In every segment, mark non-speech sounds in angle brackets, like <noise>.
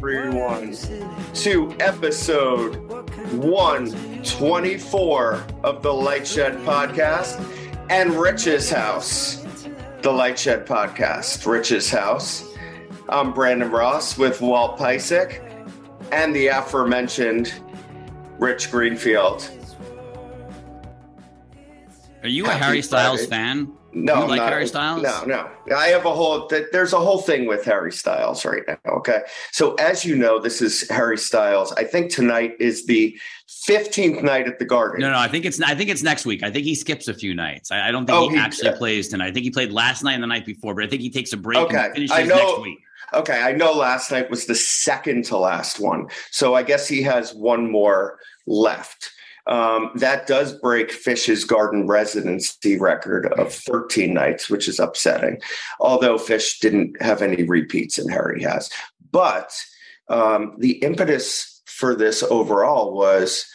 everyone to episode 124 of the LightShed Podcast and Rich's House. The LightShed Podcast, Rich's House. I'm Brandon Ross with Walt Piecyk and the aforementioned Rich Greenfield. Are you a Harry Styles Friday. fan? No, You like not- Harry Styles? No, no. I have a whole. There's a whole thing with Harry Styles right now. Okay, so as you know, this is Harry Styles. I think tonight is the 15th night at the Garden. No, no. I think it's I think it's next week. I think he skips a few nights. I, I don't think Oh, he, he- actually plays tonight. I think he played last night and the night before, but I think he takes a break Okay, and finishes I know- next week. Okay, I know last night was the second to last one, so I guess he has one more left. Um, that does break Phish's Garden residency record of 13 nights, which is upsetting. Although Fish didn't have any repeats and Harry has. But um, the impetus for this overall was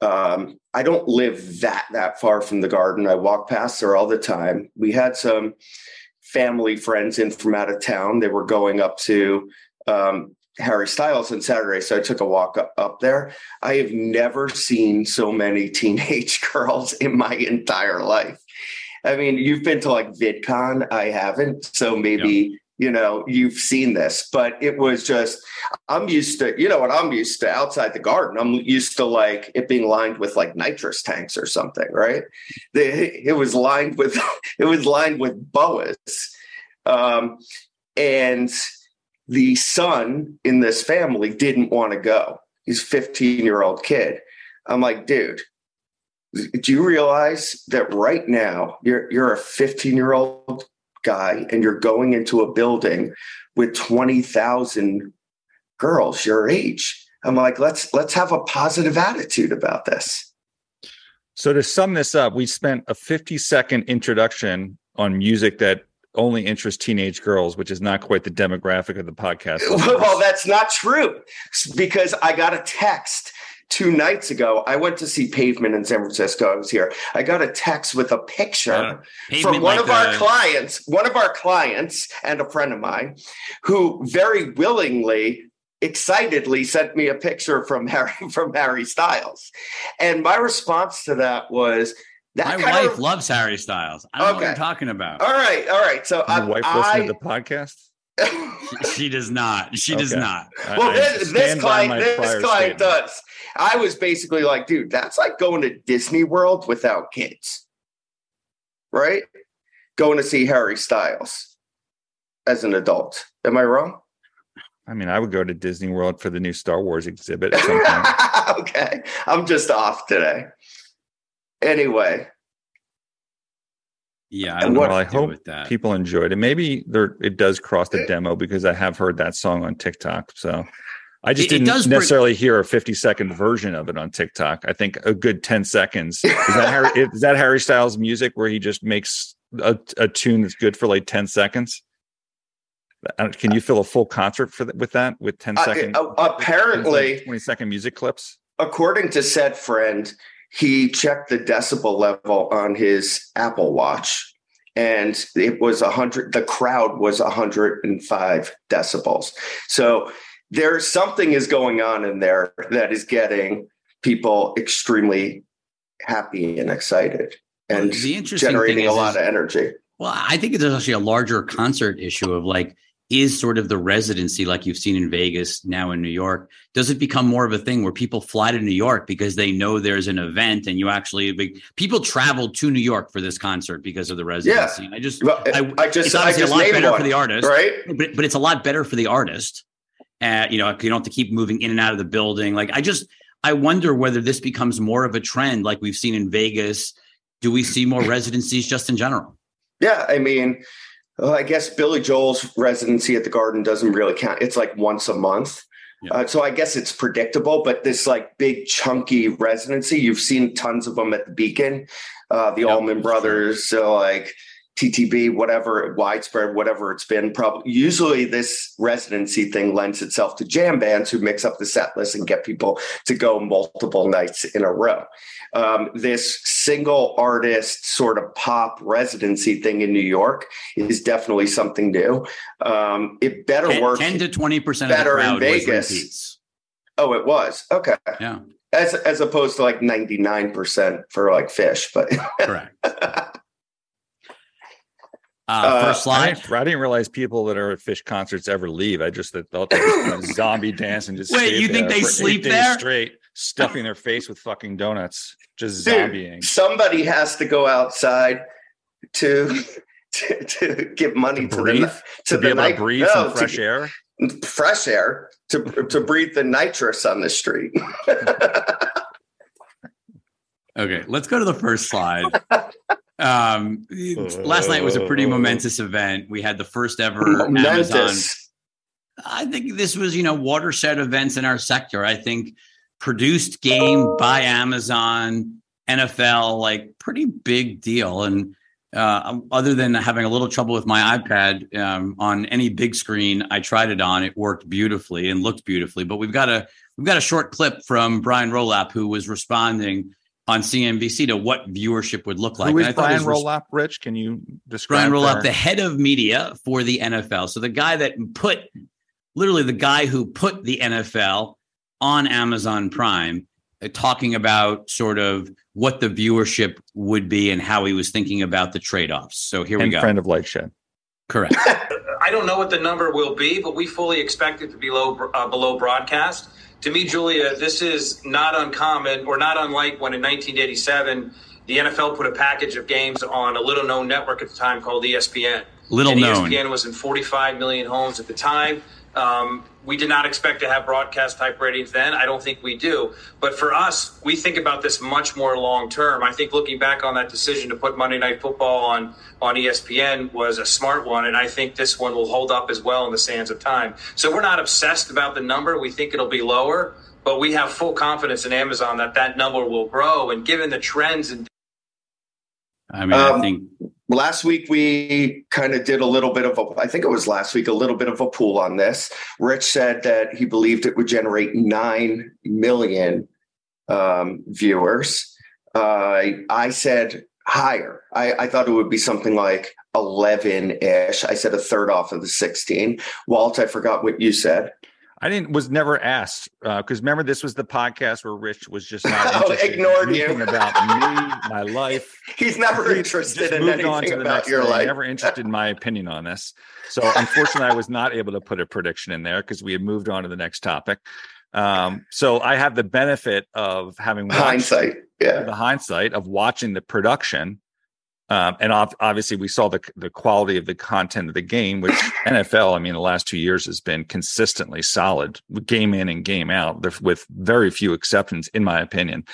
um, I don't live that that far from the garden. I walk past there all the time. We had some family friends in from out of town. They were going up to um, Harry Styles on Saturday, so I took a walk up, up there. I have never seen so many teenage <laughs> girls in my entire life. I mean, you've been to like VidCon, I haven't, so maybe you know you've seen this, but it was just I'm used to, you know what I'm used to outside the garden. I'm used to like it being lined with like nitrous tanks or something, right? The, it was lined with <laughs> it was lined with boas. Um, and the son in this family didn't want to go. He's a 15 year old kid. I'm like, dude, do you realize that right now you're you're a 15 year old guy and you're going into a building with 20,000 girls your age. I'm like, let's let's have a positive attitude about this. So to sum this up, we spent a 50 second introduction on music that only interests teenage girls, which is not quite the demographic of the podcast. <laughs> Well, that's not true because I got a text two nights ago. I went to see Pavement in San Francisco. I was here. I got a text with a picture Uh, from one like of our clients, one of our clients and a friend of mine who very willingly excitedly sent me a picture from Harry <laughs> from Harry Styles. And my response to that was that My wife of, loves Harry Styles. I don't know what you're talking about. all right, all right. So Your I, wife I, listen to the podcast? She does not. She does not. Well, I this, this stand client, this prior client statement. does. I was basically like, dude, that's like going to Disney World without kids, right? Going to see Harry Styles as an adult. Am I wrong? I mean, I would go to Disney World for the new Star Wars exhibit at some point. <laughs> okay, I'm just off today. Anyway, Yeah, I What- what, Well, I hope with that. People enjoyed it. Maybe there it does cross the demo because I have heard that song on TikTok. So I just It- it didn't does bring- necessarily hear a 50 second version of it on TikTok. I think a good 10 seconds. Is that Harry, <laughs> is that Harry Styles music where he just makes a, a tune that's good for like 10 seconds? Can you fill a full concert for th- with that with 10 I- second uh, apparently, 20 second music clips? according to said friend, he checked the decibel level on his Apple Watch, and it was a hundred. The crowd was hundred and five decibels. So there's something is going on in there that is getting people extremely happy and excited, and the interesting thing generating a lot is- of energy. Well, I think there's actually a larger concert issue of like is sort of the residency like you've seen in Vegas now in New York does it become more of a thing where people fly to New York because they know there's an event and you actually people travel to New York for this concert because of the residency. Yeah. I just Well, I, I just it's I just a lot better one, for the artist right? but, but it's a lot better for the artist. Uh, you know you don't have to keep moving in and out of the building. Like I just I wonder whether this becomes more of a trend like we've seen in Vegas. Do we see more residencies just in general? Yeah, I mean, I guess Billy Joel's residency at the Garden doesn't really count. It's like once a month. Yeah. Uh, so I guess it's predictable, but this like big chunky residency, you've seen tons of them at the Beacon, uh, the Yep, Allman. Brothers, so like TTB, whatever, widespread, whatever it's been. Probably usually this residency thing lends itself to jam bands who mix up the set list and get people to go multiple nights in a row. Um, this single artist sort of pop residency thing in New York is definitely something new. Um, it better 10, work. 10 to 20% of the better in Vegas. oh, it was okay. yeah As as opposed to like ninety nine percent for like Phish, but correct <laughs> uh, first I slide didn't, I didn't realize people that are at Phish concerts ever leave. I just thought they just <laughs> zombie dance and just Wait, you think they sleep there? straight, stuffing their face with fucking donuts, just Dude, zombieing. somebody has to go outside to <laughs> to, to give money To to, breathe? the To, to be the able night to breathe no, some fresh to, air. fresh air to to breathe the nitrous on the street. <laughs> Okay, let's go to the first slide. Um, last night was a pretty <laughs> momentous event. We had the first ever Amazon. I think this was, you know, watershed events in our sector. I think produced game by Amazon, NFL, like pretty big deal. And uh, other than having a little trouble with my iPad um, on any big screen, I tried it on. It worked beautifully and looked beautifully. But we've got a we've got a short clip from Brian Rolapp who was responding on CNBC to what viewership would look like. Who And I thought Brian his res- Rich, can you describe? Brian Rolapp, for- the head of media for the NFL. So the guy that put, literally the guy who put the NFL on Amazon Prime, uh, talking about sort of what the viewership would be and how he was thinking about the trade offs. So here we go. friend of LightShed. Correct. <laughs> I don't know what the number will be, but we fully expect it to be low, uh, below broadcast. To me, Julia, this is not uncommon or not unlike when in 1987 the NFL put a package of games on a little known network at the time called ESPN. Little and known. ESPN was in 45 million homes at the time. Um, we did not expect to have broadcast type ratings then. I don't think we do. But for us, we think about this much more long term. I think looking back on that decision to put Monday Night Football on on ESPN was a smart one, and I think this one will hold up as well in the sands of time. So we're not obsessed about the number. We think it'll be lower, but we have full confidence in Amazon that that number will grow. And given the trends and I mean, I Um, think last week we kind of did a little bit of a i think it was last week a little bit of a pool on this. Rich said that he believed it would generate 9 million um, viewers. Uh, i said higher. I, I thought it would be something like 11-ish i said a third off of the 16 walt i forgot what you said I didn't was never asked because remember this was the podcast where Rich was just not <laughs> Oh, ignored you. about me, my life. <laughs> he's never interested just in moved on anything to the about next your thing, life Never interested in my opinion on this. So unfortunately, I was not able to put a prediction in there because we had moved on to the next topic. Um, so I have the benefit of having hindsight yeah the hindsight of watching the production. Um, and obviously, we saw the the quality of the content of the game, which <laughs> NFL, I mean, the last two years has been consistently solid, game in and game out, with very few exceptions, in my opinion.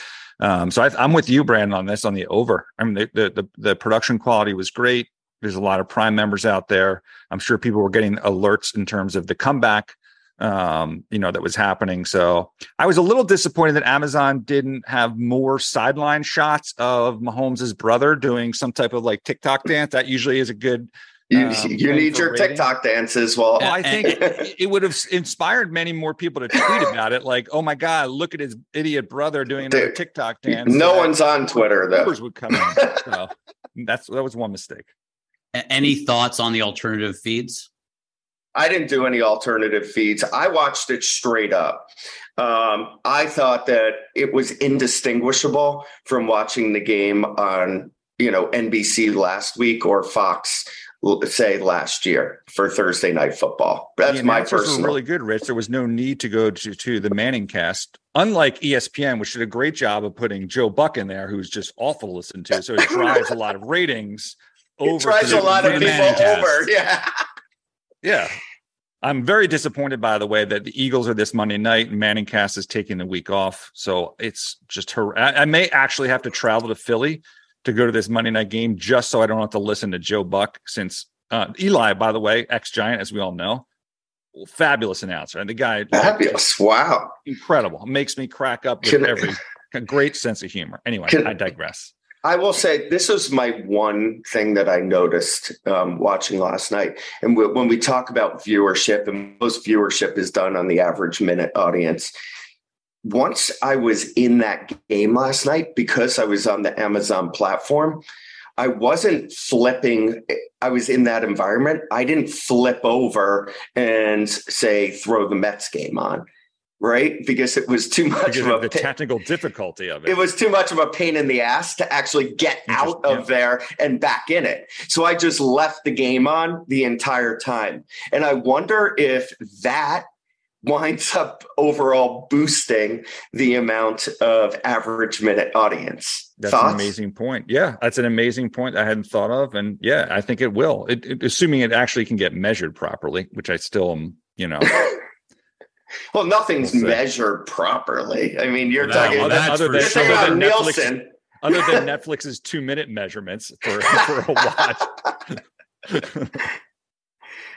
Um, so I, I'm with you, Brandon, on this on the over. I mean, the, the the the production quality was great. There's a lot of Prime members out there. I'm sure people were getting alerts in terms of the comeback, um, you know, that was happening. So I was a little disappointed that Amazon didn't have more sideline shots of Mahomes' brother doing some type of like TikTok dance. That usually is a good. you, um, you need your rating. tiktok dances well Well, I think it, it would have inspired many more people to tweet about it. Like, oh my God, look at his idiot brother doing another Dude, TikTok dance. no So one's on twitter though Numbers would come in. So <laughs> that's that was one mistake. any thoughts on the alternative feeds? I didn't do any alternative feeds. I watched it straight up. Um, I thought that it was indistinguishable from watching the game on, you know, NBC last week or Fox say last year for Thursday night football. That's my personal. were really good, Rich. There was no need to go to, to the Manning cast, unlike ESPN, which did a great job of putting Joe Buck in there, who's just awful to listen to. So it <laughs> drives a lot of ratings over. it drives a lot of people over. <laughs> Yeah. Yeah. I'm very disappointed, by the way, that the Eagles are this Monday night and Manning Cast is taking the week off. So it's just her. I, I may actually have to travel to Philly to go to this Monday night game just so I don't have to listen to Joe Buck. Since uh, Eli, by the way, ex Giant, as we all know, fabulous announcer, and the guy like, Fabulous. Wow. incredible, makes me crack up with every great sense of humor. Anyway, Can- I digress. I will say this is my one thing that I noticed um, watching last night. And w- when we talk about viewership, and most viewership is done on the average minute audience. Once I was in that game last night, because I was on the Amazon platform, I wasn't flipping. I was in that environment. I didn't flip over and say, throw the Mets game on, right? Because it was too much Because of the technical difficulty of it. it was too much of a pain in the ass to actually get out of there and back in it. So I just left the game on the entire time. And I wonder if that winds up overall boosting the amount of average minute audience. That's Thoughts? an amazing point. Yeah, that's an amazing point I hadn't thought of, and yeah, I think it will. It, it- assuming it actually can get measured properly, which I still am, you know. <laughs> Well, nothing's We'll see. measured properly. I mean, you're No, talking well, about that's other than- you're talking other about than Netflix- Nielsen. other than <laughs> Netflix's two minute measurements for for a watch. <laughs>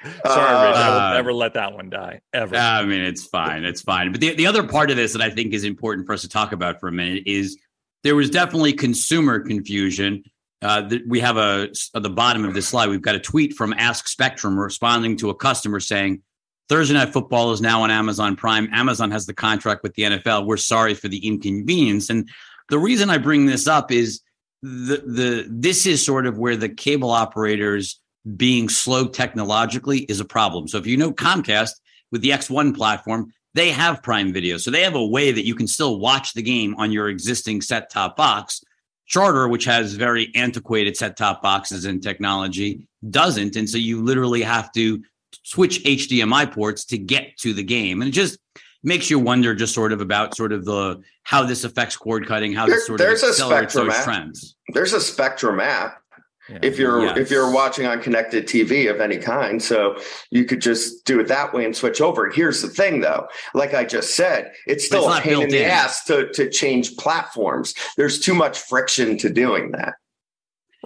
Sorry, Rich. I will Uh, never let that one die ever. I mean, it's fine. It's fine. But the, the other part of this that I think is important for us to talk about for a minute is there was definitely consumer confusion. Uh, that we have a at the bottom of this slide. We've got a tweet from Ask Spectrum responding to a customer saying, "Thursday Night Football is now on Amazon Prime. Amazon has the contract with the NFL. We're sorry for the inconvenience." And the reason I bring this up is the the this is sort of where the cable operators being slow technologically is a problem. So if you know Comcast with the X1 platform, they have Prime Video. So they have a way that you can still watch the game on your existing set top box. Charter, which has very antiquated set top boxes and technology, doesn't. And so you literally have to switch HDMI ports to get to the game. And it just makes you wonder just sort of about sort of the how this affects cord cutting, how There- this sort of there's a spectrum those app. trends. There's a Spectrum app Yeah. if you're Yes. if you're watching on connected TV of any kind. So you could just do it that way and switch over. Here's the thing though, like I just said, it's still it's a pain in the in. ass to to change platforms. There's too much friction to doing that.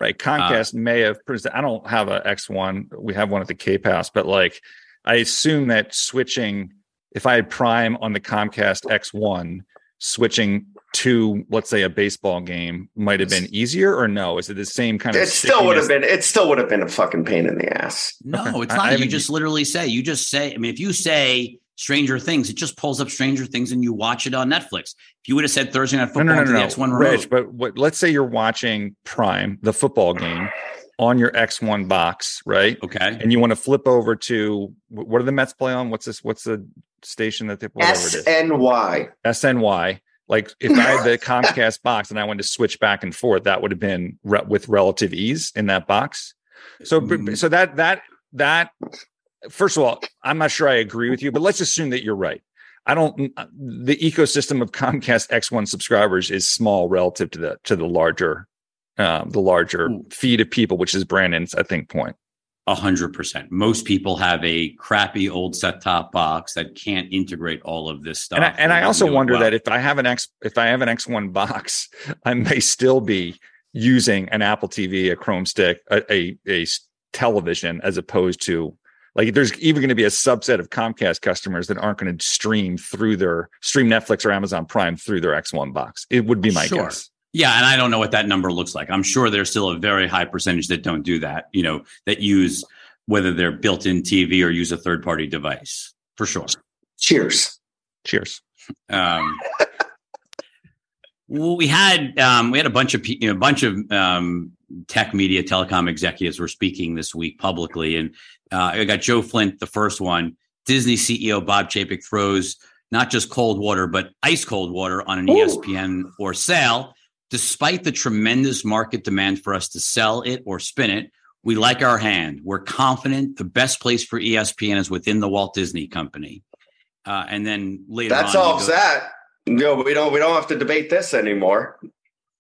Right. Comcast uh, may have pres- I don't have a X1. We have one at the Cape House, but like I assume that switching if I had Prime on the Comcast X1, switching to let's say a baseball game might have been easier or no? Is it the same kind of It still would have been it still would have been a fucking pain in the ass. No, Okay. it's not. I you haven't- just literally say, you just say, I mean, if you say Stranger Things, it just pulls up Stranger Things and you watch it on Netflix. If you would have said Thursday Night No, Football no, no, into no, the no. X1 Rich, remote, but what, let's say you're watching Prime, the football game, on your X1 box, right? okay. And you want to flip over to what do the Mets play on? What's this? What's the station that they whatever it S is? SNY. Like if I had the <laughs> Comcast box and I wanted to switch back and forth, that would have been re- with relative ease in that box. So, b- b- Mhm. so that that that first of all, I'm not sure I agree with you, but let's assume that you're right. I don't. The ecosystem of Comcast X1 subscribers is small relative to the to the larger, um, the larger Ooh. feed of people, which is Brandon's, I think, point. A hundred percent. Most people have a crappy old set top box that can't integrate all of this stuff. And I, and I also wonder well. that if I have an X, if I have an X1 box, <laughs> I may still be using an Apple TV, a Chrome Stick, a television, as opposed to like there's even going to be a subset of Comcast customers that aren't going to stream through their stream Netflix or Amazon Prime through their X1 box. It would be my Sure. guess. Yeah, and I don't know what that number looks like. I'm sure there's still a very high percentage that don't do that, you know, that use whether they're built-in TV or use a third-party device. For sure. Cheers. Cheers. Um, well, we had um, we had a bunch of you know, a bunch of um, tech media telecom executives were speaking this week publicly, and uh, I got Joe Flint, the first one. Disney CEO Bob Chapek throws not just cold water but ice cold water on an Ooh. ESPN for sale, despite the tremendous market demand for us to sell it or spin it. We like our hand. We're confident the best place for ESPN is within the Walt Disney Company. Uh, and then later That solves go- that. No, we don't. We don't have to debate this anymore.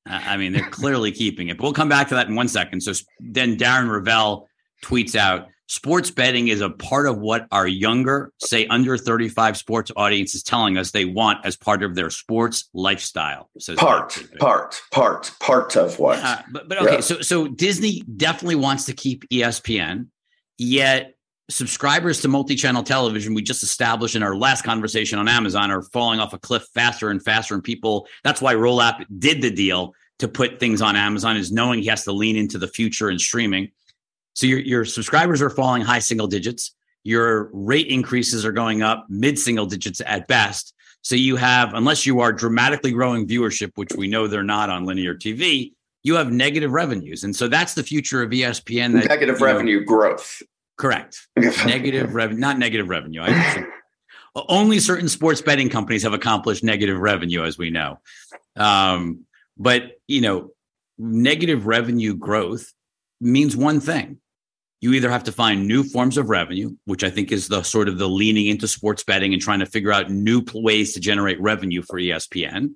I I mean, they're clearly keeping it. But we'll come back to that in one second. So then Darren Rovell tweets out sports betting is a part of what our younger, say under 35 sports audience is telling us they want as part of their sports lifestyle. Says Part, part, part, part of what? Uh, but but okay, Yeah. so so Disney definitely wants to keep ESPN, yet subscribers to multi-channel television we just established in our last conversation on Amazon are falling off a cliff faster and faster, and people that's why Rolapp did the deal to put things on Amazon is knowing he has to lean into the future and streaming. So your your subscribers are falling high single digits. Your rate increases are going up mid single digits at best. So you have, unless you are dramatically growing viewership, which we know they're not on linear TV, you have negative revenues. And so that's the future of ESPN. That, Negative you know, revenue growth. correct. <laughs> Negative revenue, not negative revenue. I <laughs> only certain sports betting companies have accomplished negative revenue, as we know. Um, but you know, negative revenue growth means one thing. You either have to find new forms of revenue, which I think is the sort of the leaning into sports betting and trying to figure out new ways to generate revenue for ESPN,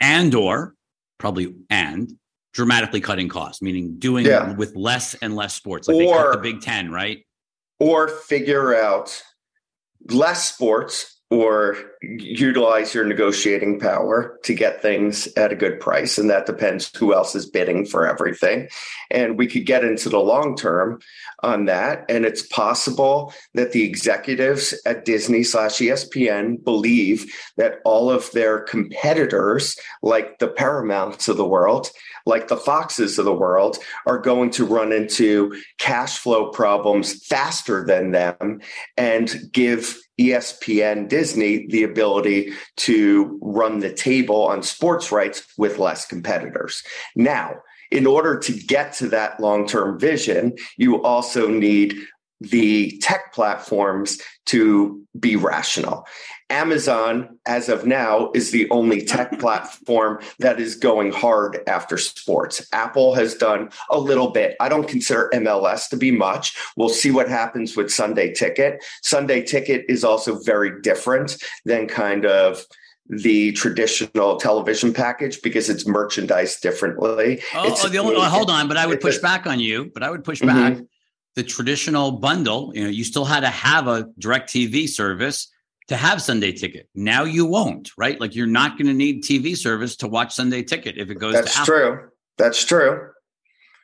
and or probably and dramatically cutting costs, meaning doing Yeah. with less and less sports. Like they cut Or- the Big Ten, right? or figure out less sports or utilize your negotiating power to get things at a good price and that depends who else is bidding for everything. And we could get into the long term on that and it's possible that the executives at disney slash espn believe that all of their competitors like the paramounts of the world like the foxes of the world are going to run into cash flow problems faster than them and give ESPN Disney the ability to run the table on sports rights with less competitors. Now, in order to get to that long term vision, you also need the tech platforms to be rational. Amazon, as of now, is the only tech platform that is going hard after sports. Apple has done a little bit. I don't consider MLS to be much. We'll see what happens with Sunday Ticket. Sunday Ticket is also very different than kind of the traditional television package because it's merchandised differently. Oh, It's- oh, the only, oh, hold on, but I would push back on you. But I would push Mhm. back. The traditional bundle, you know, you still had to have a DirecTV service to have Sunday Ticket. Now you won't, right? Like you're not going to need TV service to watch Sunday Ticket if it goes That's to Apple. true. That's true.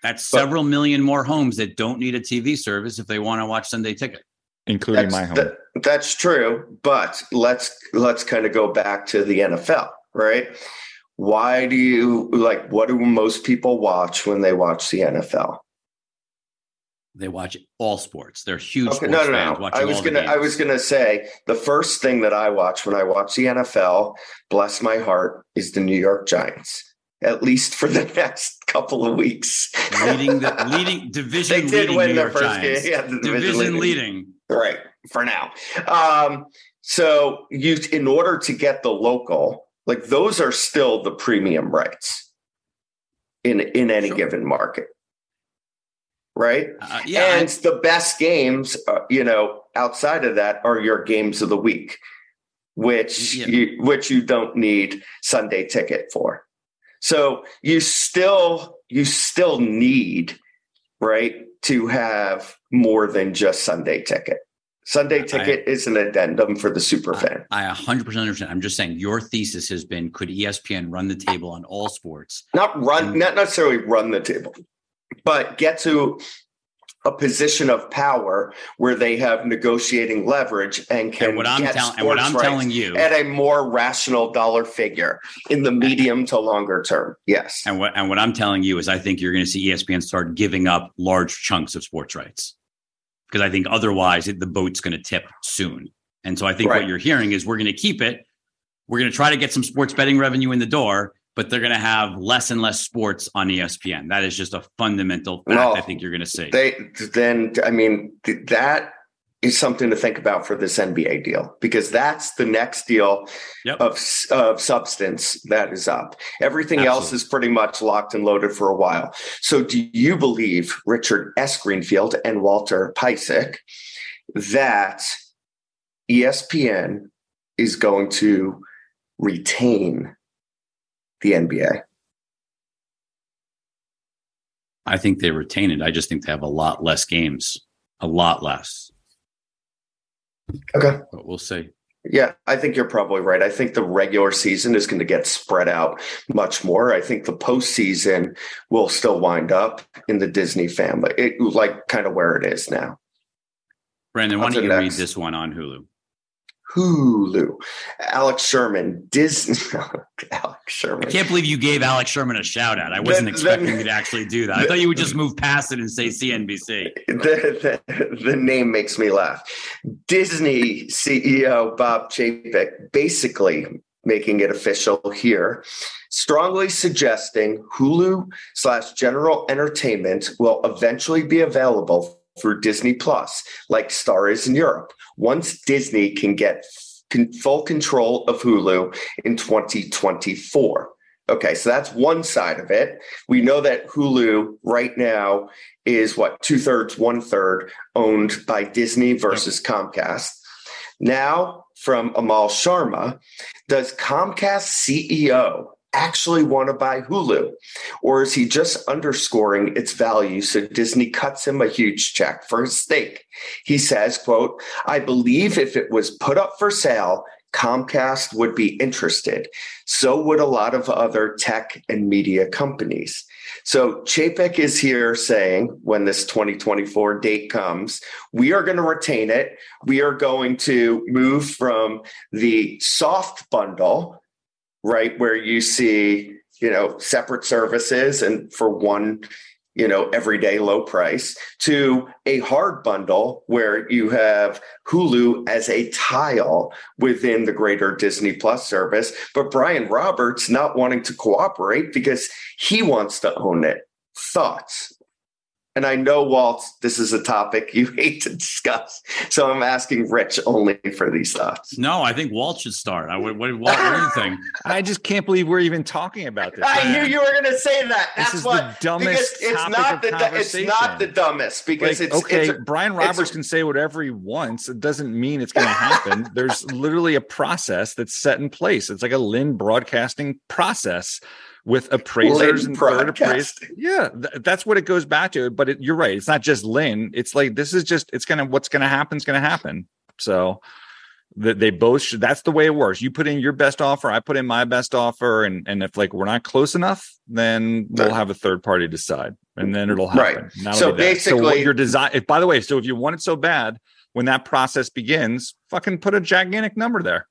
That's But- several million more homes that don't need a TV service if they want to watch Sunday Ticket. including That's, my home. that- that's true. But let's let's kind of go back to the NFL, right? Why do you like what do most people watch when they watch the NFL? They watch all sports. They're huge Okay, sports no, no, fans no. I was gonna I was gonna say the first thing that I watch when I watch the NFL, bless my heart, is the New York Giants. At least for the <laughs> next couple of weeks. leading the <laughs> leading division They did leading win New their York first Giants. game. Yeah, the division division leading. leading. right for now um so you in order to get the local like those are still the premium rights in in any Sure. given market right Uh, yeah, and the best games uh, you know outside of that are your games of the week which Yeah. you which you don't need sunday ticket for so you still you still need right to have more than just sunday ticket sunday I- ticket is an addendum for the super I- fan I 100% understand. I'm just saying your thesis has been could ESPN run the table on all sports? not run Mm. not necessarily run the table but get to a position of power where they have negotiating leverage and can And what I'm get telling and what I'm telling you at a more rational dollar figure in the medium to longer term yes and what and what I'm telling you is I think you're going to see ESPN start giving up large chunks of sports rights. Because I think otherwise it, the boat's going to tip soon. And so I think Right. what you're hearing is we're going to keep it. We're going to try to get some sports betting revenue in the door, but they're going to have less and less sports on ESPN. That is just a fundamental fact No. I think you're going to see. they then i mean th- that is something to think about for this NBA deal because that's the next deal Yep. of, of substance that is up. Everything else is pretty much locked and loaded for a while. So, do you believe Richard S. Greenfield and Walter Piecyk that ESPN is going to retain the NBA? I think they retain it. I just think they have a lot less games, a lot less. Okay. But we'll see. Yeah, I think you're probably right. I think the regular season is going to get spread out much more. I think the postseason will still wind up in the Disney family, it, like kind of where it is now. Brandon, why don't you read this one on Hulu? Hulu, Alex Sherman, Disney, <laughs> Alex Sherman. I can't believe you gave Alex Sherman a shout out. I wasn't Then- expecting then- you to actually do that. I thought you would just move past it and say CNBC. <laughs> The, the, the name makes me laugh. Disney CEO Bob Chapek basically making it official here, strongly suggesting Hulu slash General Entertainment will eventually be available through Disney Plus, like Star is in Europe, once Disney can get full control of Hulu in 2024. Okay, so that's one side of it. We know that Hulu right now is what two thirds, one third owned by Disney versus Comcast. Now, from Amol Sharma, does Comcast CEO actually want to buy Hulu? Or is he just underscoring its value so Disney cuts him a huge check for his stake? He says, quote, I believe if it was put up for sale, Comcast would be interested. So would a lot of other tech and media companies. So Chapek is here saying when this 2024 date comes, we are going to retain it. We are going to move from the soft bundle, right, where you see, you know, separate services and for one, you know, everyday low price to a hard bundle where you have Hulu as a tile within the greater Disney Plus service. But Brian Roberts not wanting to cooperate because he wants to own it. Thoughts? And I know, Walt, this is a topic you <laughs> hate to discuss. So I'm asking Rich only for these thoughts. No, I think Walt should start. I, what, what, Walt, what do you think? <laughs> I just can't believe we're even talking about this. I knew you were going to say that. This That's is what the dumbest it's topic not of the du- it's not the dumbest because Like, it's okay, it's a- Brian it's Roberts can say whatever he wants. It doesn't mean it's going to happen. <laughs> There's literally a process that's set in place. It's like a LIN broadcasting process with appraisers LIN and third appraised. Yeah, th- that's what it goes back to. But it, you're right. It's not just LIN. It's like this is just. It's gonna. What's gonna happen is gonna happen. So that they both should. That's the way it works. You put in your best offer. I put in my best offer, and and if like we're not close enough, then we'll have a third party decide, and then it'll Right. happen. That'll So that. so basically- your design. If, by the way, so if you want it so bad, when that process begins, fucking put a gigantic number there.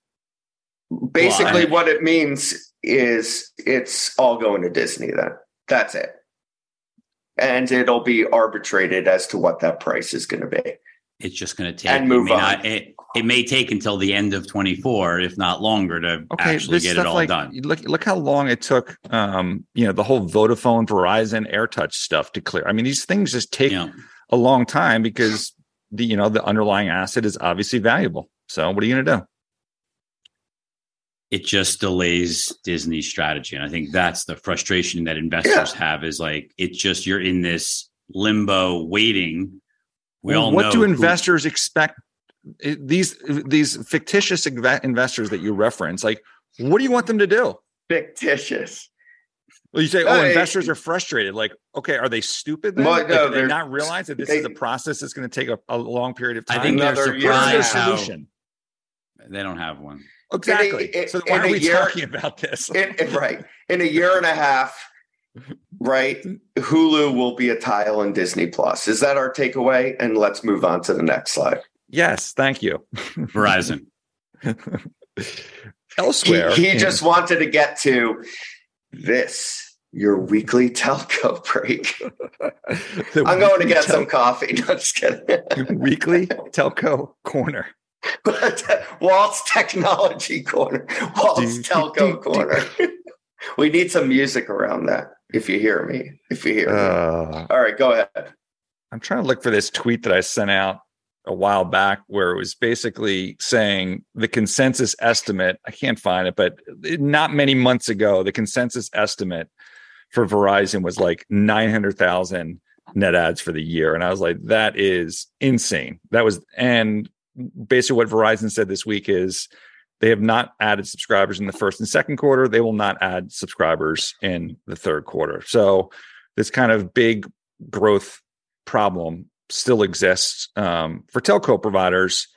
basically Why? what it means is it's all going to Disney then. That's it. And it'll be arbitrated as to what that price is going to be. It's just going to take. And it move may on. not- it, it may take until the end of 24, if not longer, to Okay, actually get it all like done. look look how long it took. Um, you know, the whole Vodafone, Verizon, AirTouch stuff to clear. I mean, these things just take You know, a long time because the you know the underlying asset is obviously valuable. So what are you going to do? It just delays Disney's strategy. And I think that's the frustration that investors have is like, it's just, you're in this limbo waiting. We Well, all what know do who- investors expect? These these fictitious investors that you reference, like, what do you want them to do? Fictitious. Well, you say, oh, Hey. investors are frustrated. Like, okay, are they stupid? Then? Like, no, do they they're- not realize that this they- is a process that's going to take a, a long period of time? I time. think they're Another year Where's and their a surprised how solution? they don't have one. Exactly. in a- so in why are we year- talking about this? <laughs> In, in- right. In a year and a half, right? Hulu will be a tile in Disney Plus. Is that our takeaway? And let's move on to the next slide. yes, thank you. <laughs> Verizon. <laughs> He, Elsewhere, he in- just wanted to get to this, your weekly telco break. I'm going to get tel- some coffee. No, just kidding. weekly telco corner. <laughs> Walt's technology corner. Walt's telco corner. <laughs> we need some music around that. If you hear me, if you hear me. Uh, All right, go ahead. I'm trying to look for this tweet that I sent out. a while back where it was basically saying the consensus estimate. I can't find it, but not many months ago, the consensus estimate for Verizon was like 900,000 net adds for the year. And I was like, that is insane. That was, and basically what Verizon said this week is they have not added subscribers in the first and second quarter. They will not add subscribers in the third quarter. So this kind of big growth problem still exists um, for telco providers.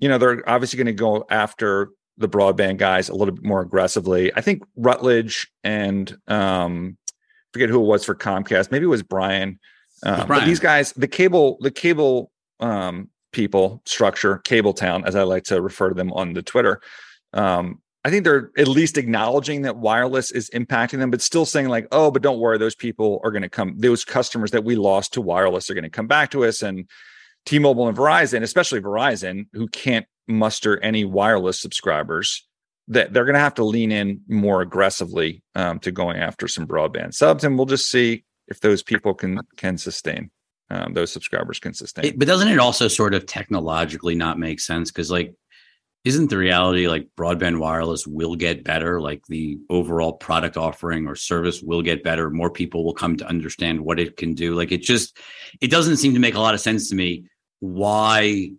You know, they're obviously going to go after the broadband guys a little bit more aggressively. I think Rutledge and um, forget who it was for Comcast. Maybe it was Brian. Um, Brian. These guys, the cable, the cable um, people structure, Cable Town, as I like to refer to them on the Twitter. Um, I think they're at least acknowledging that wireless is impacting them, but still saying like, "Oh, but don't worry, those people are going to come. Those customers that we lost to wireless are going to come back to us." And T-Mobile and Verizon, especially Verizon, who can't muster any wireless subscribers, that they're going to have to lean in more aggressively um, to going after some broadband subs, and we'll just see if those people can can sustain. Um, those subscribers can sustain. It, but doesn't it also sort of technologically not make sense? Because like isn't the reality like broadband wireless will get better? Like the overall product offering or service will get better. More people will come to understand what it can do. Like it just it doesn't seem to make a lot of sense to me why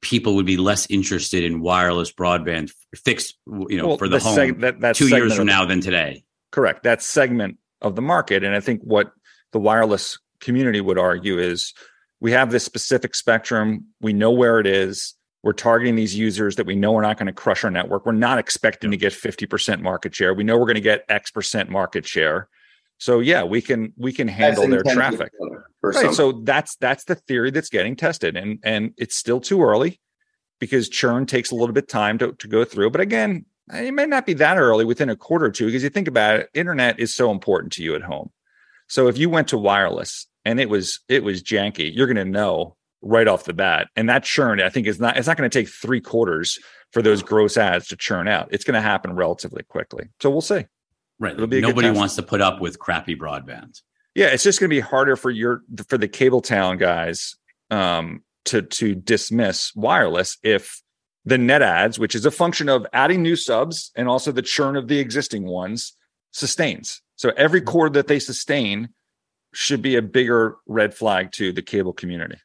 people would be less interested in wireless broadband fixed you know well, for the, the home seg- that, that two years from now than today. Correct. That segment of the market. And i think what the wireless community would argue is we have this specific spectrum we know where it is we're targeting these users that we know we're not going to crush our network. We're not expecting to get 50% market share. We know we're going to get X percent market share. So yeah, we can we can handle their traffic. Right. So that's that's the theory that's getting tested. And and it's still too early because churn takes a little bit time to, to go through. But again, it may not be that early within a quarter or two because you think about it, internet is so important to you at home. So if you went to wireless and it was it was janky, you're going to know right off the bat. And that churn, I think, is not it's not going to take three quarters for those gross adds to churn out. It's going to happen relatively quickly. So we'll see. Right. Nobody wants to put up with crappy broadband. Yeah, it's just going to be harder for your for the cable town guys um, to to dismiss wireless if the net adds, which is a function of adding new subs and also the churn of the existing ones, sustains. So every mm-hmm. that they sustain should be a bigger red flag to the cable community.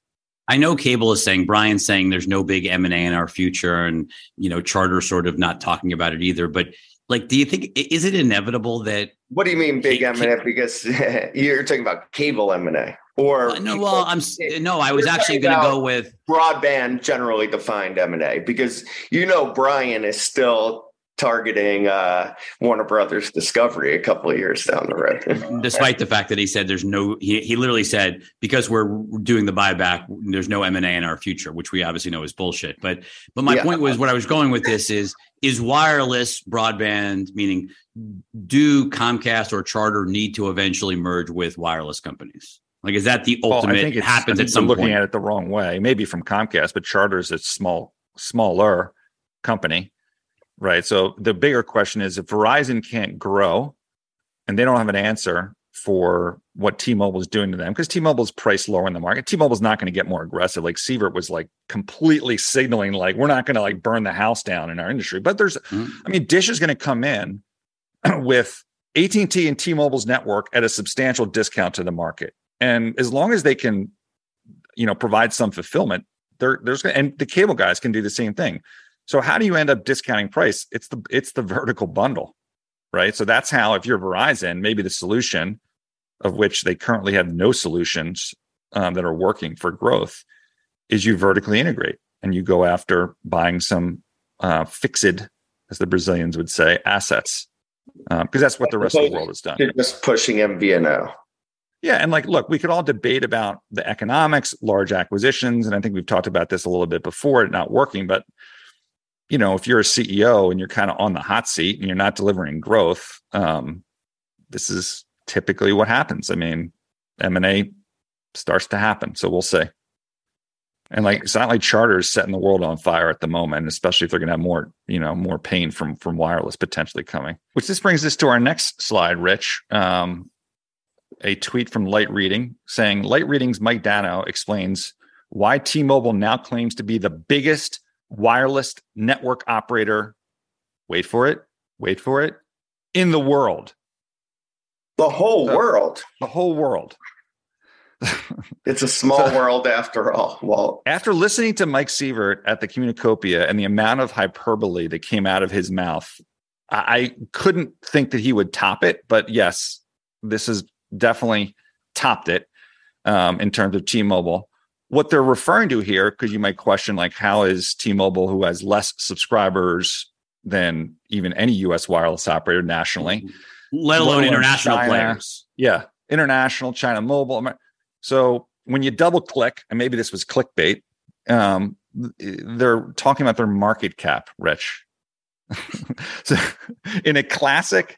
I know cable is saying Brian's saying there's no big M and A in our future, and you know Charter sort of not talking about it either. But like, do you think is it inevitable that? What do you mean big M and A? Because <laughs> you're talking about cable M and A, or uh, no? Well, I'm no. I was actually going to go with broadband, generally defined M and A, because you know Brian is still targeting uh, Warner Brothers Discovery a couple of years down the road. <laughs> Despite the fact that he said there's no, he, he literally said because we're doing the buyback, there's no M and A in our future, which we obviously know is bullshit. But but my yeah. point was what I was going with this is is wireless broadband meaning do Comcast or Charter need to eventually merge with wireless companies? Like, is that the ultimate? Well, I think it happens at some looking point. at it the wrong way. Maybe from Comcast, but Charter's a small, smaller company right? So the bigger question is if Verizon can't grow and they don't have an answer for what T-Mobile is doing to them because T-Mobile is priced lower in the market. T-Mobile is not going to get more aggressive. Like Sievert was like completely signaling like we're not going to like burn the house down in our industry. But there's, mm-hmm. I mean, Dish is going to come in <clears throat> with AT&T and T-Mobile's network at a substantial discount to the market, and as long as they can, you know, provide some fulfillment, there, there's and the cable guys can do the same thing. So how do you end up discounting price? It's the it's the vertical bundle, right? So that's how if you're Verizon, maybe the solution of which they currently have no solutions um, that are working for growth is you vertically integrate and you go after buying some uh, fixed, as the Brazilians would say, assets because um, that's what the rest of the world has done. You're just pushing MVNO. Yeah, and like, look, we could all debate about the economics, large acquisitions, and I think we've talked about this a little bit before, it not working, but you know, if you're a CEO and you're kind of on the hot seat and you're not delivering growth, um, this is typically what happens. I mean, M and A starts to happen, so we'll see. And like, it's not like Charter is setting the world on fire at the moment, especially if they're going to have more, you know, more pain from from wireless potentially coming. Which this brings us to our next slide, Rich. Um, a tweet from Light Reading saying Light Reading's Mike Dano explains why T-Mobile now claims to be the biggest wireless network operator. Wait for it. Wait for it. In the world. The whole So- world. The whole world. <laughs> It's a small So- world after all. Well, After listening to Mike Sievert at the Communacopia and the amount of hyperbole that came out of his mouth, I, I couldn't think that he would top it. But yes, this has definitely topped it um, in terms of T-Mobile. What they're referring to here, because you might question, like, how is T-Mobile, who has less subscribers than even any U.S. wireless operator nationally, let alone Let alone international China. players. yeah, international, China Mobile. So when you double click, and maybe this was clickbait, um, they're talking about their market cap, Rich. <laughs> so in a classic,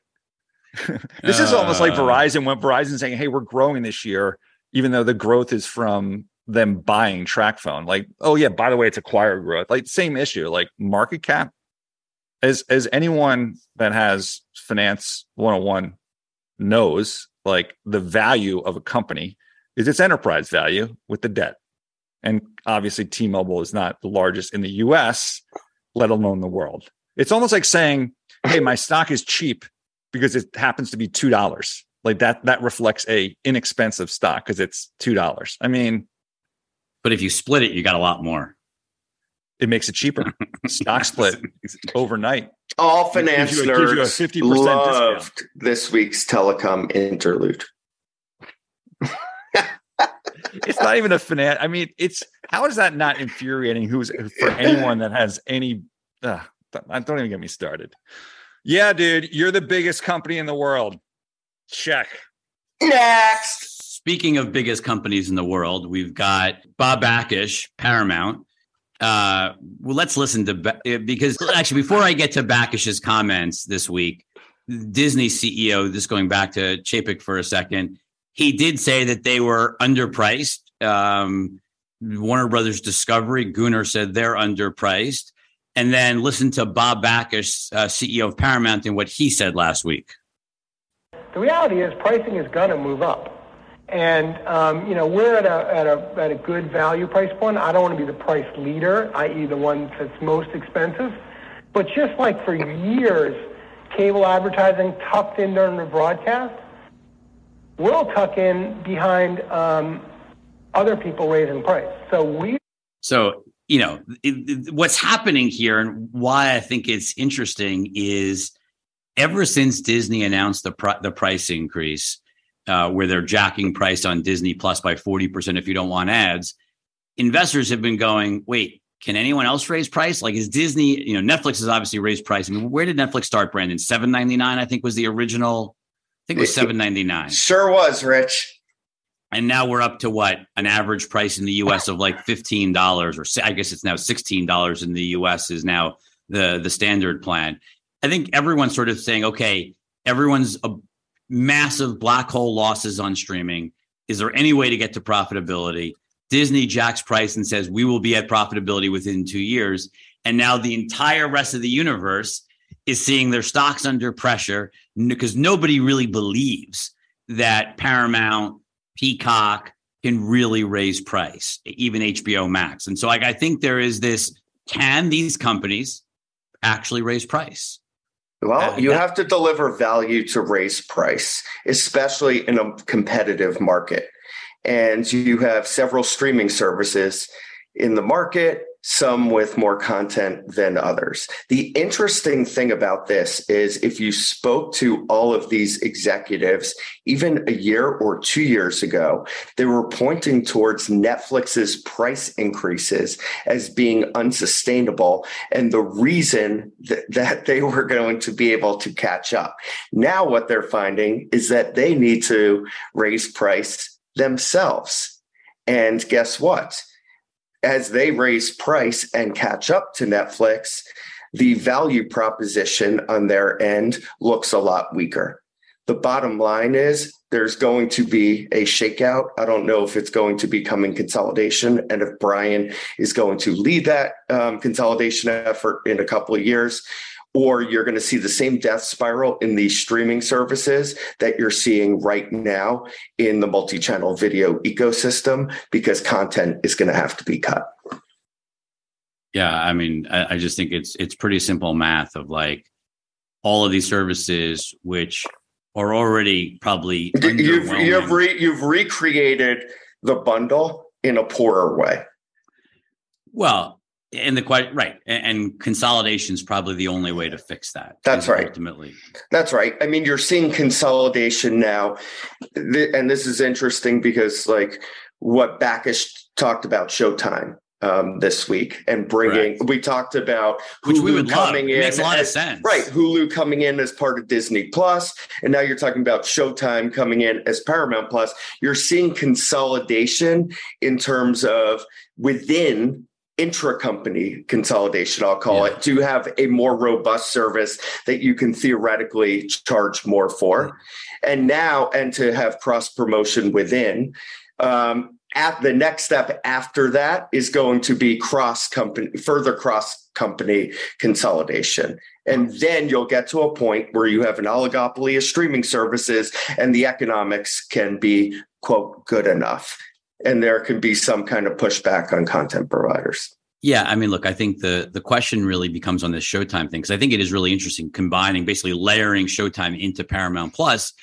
<laughs> this is almost like Uh. Verizon when Verizon saying, "Hey, we're growing this year," even though the growth is from them buying Tracfone. Like, oh yeah, by the way, it's acquired growth. Like same issue. Like market cap. As as anyone that has finance 101 knows, like the value of a company is its enterprise value with the debt. And obviously, T Mobile is not the largest in the US, let alone the world. It's almost like saying, hey, my stock is cheap because it happens to be $2. Like that, that reflects a inexpensive stock because it's $2. I mean, But if you split it, you got a lot more. it makes it cheaper. <laughs> stock split overnight. all It finance gives you a- gives you a 50% discount. loved this week's telecom interlude. <laughs> It's not even a finance. I mean, it's how is that not infuriating? Who's for anyone that has any? Uh, don't even get me started. Yeah, dude, you're the biggest company in the world. Check. Next. Speaking of biggest companies in the world, we've got Bob Bakish, Paramount. Uh, well, let's listen to uh, because actually, before I get to Bakish's comments this week, Disney CEO, just going back to Chapek for a second, he did say that they were underpriced. Um, Warner Brothers Discovery, Gunnar said they're underpriced. And then listen to Bob Bakish, uh, CEO of Paramount, and what he said last week. The reality is pricing is going to move up. And, um, you know, we're at a, at, a, at a good value price point. I don't want to be the price leader, i.e. the one that's most expensive. But just like for years, cable advertising tucked in during the broadcast, we'll tuck in behind um, other people raising price. So we So, you know, what's happening here and why I think it's interesting is ever since Disney announced the the price increase, uh, where they're jacking price on Disney Plus by 40% if you don't want ads, investors have been going, wait, can anyone else raise price? Like, is Disney, you know, Netflix has obviously raised price. I mean, where did Netflix start, Brandon? Seven ninety nine, I think was the original. I think it was seven ninety nine. Sure was, Rich. And now we're up to what an average price in the US of like $15 or I guess it's now $16 in the US is now the the standard plan. I think everyone's sort of saying okay, everyone's a massive black hole losses on streaming. Is there any way to get to profitability? Disney jacks price and says we will be at profitability within 2 years. And now the entire rest of the universe is seeing their stocks under pressure because nobody really believes that Paramount Peacock can really raise price, even HBO Max. And so, like, I think there is this: can these companies actually raise price? Well, you have to deliver value to raise price, especially in a competitive market. And you have several streaming services in the market, some with more content than others. The interesting thing about this is if you spoke to all of these executives, even a year or two years ago, they were pointing towards Netflix's price increases as being unsustainable and the reason that, that they were going to be able to catch up. Now, what they're finding is that they need to raise price themselves. And guess what? As they raise price and catch up to Netflix, the value proposition on their end looks a lot weaker. The bottom line is there's going to be a shakeout. I don't know if it's going to be coming consolidation and if Brian is going to lead that um, consolidation effort in a couple of years, or you're going to see the same death spiral in these streaming services that you're seeing right now in the multi-channel video ecosystem because content is going to have to be cut. Yeah, I mean, I, I just think it's it's pretty simple math of like all of these services which are already probably <laughs> You've you've re, you've recreated the bundle in a poorer way. well and the quite right and, and consolidation is probably the only way to fix that That's right. ultimately That's right. I mean, you're seeing consolidation now, and this is interesting because, like, what Bakish talked about Showtime um, this week and bringing. We talked about which we Hulu would love coming it in. makes a lot of sense Right, Hulu coming in as part of Disney Plus, and now you're talking about Showtime coming in as Paramount Plus. You're seeing consolidation in terms of within intra-company consolidation, I'll call Yeah. it, to have a more robust service that you can theoretically charge more for, and now and to have cross promotion within. Um, at the next step after that is going to be cross company, further cross company consolidation. And then you'll get to a point where you have an oligopoly of streaming services and the economics can be, quote, good enough. And there can be some kind of pushback on content providers. Yeah, I mean, look, I think the the question really becomes on this Showtime thing because I think it is really interesting combining, basically layering Showtime into Paramount Plus.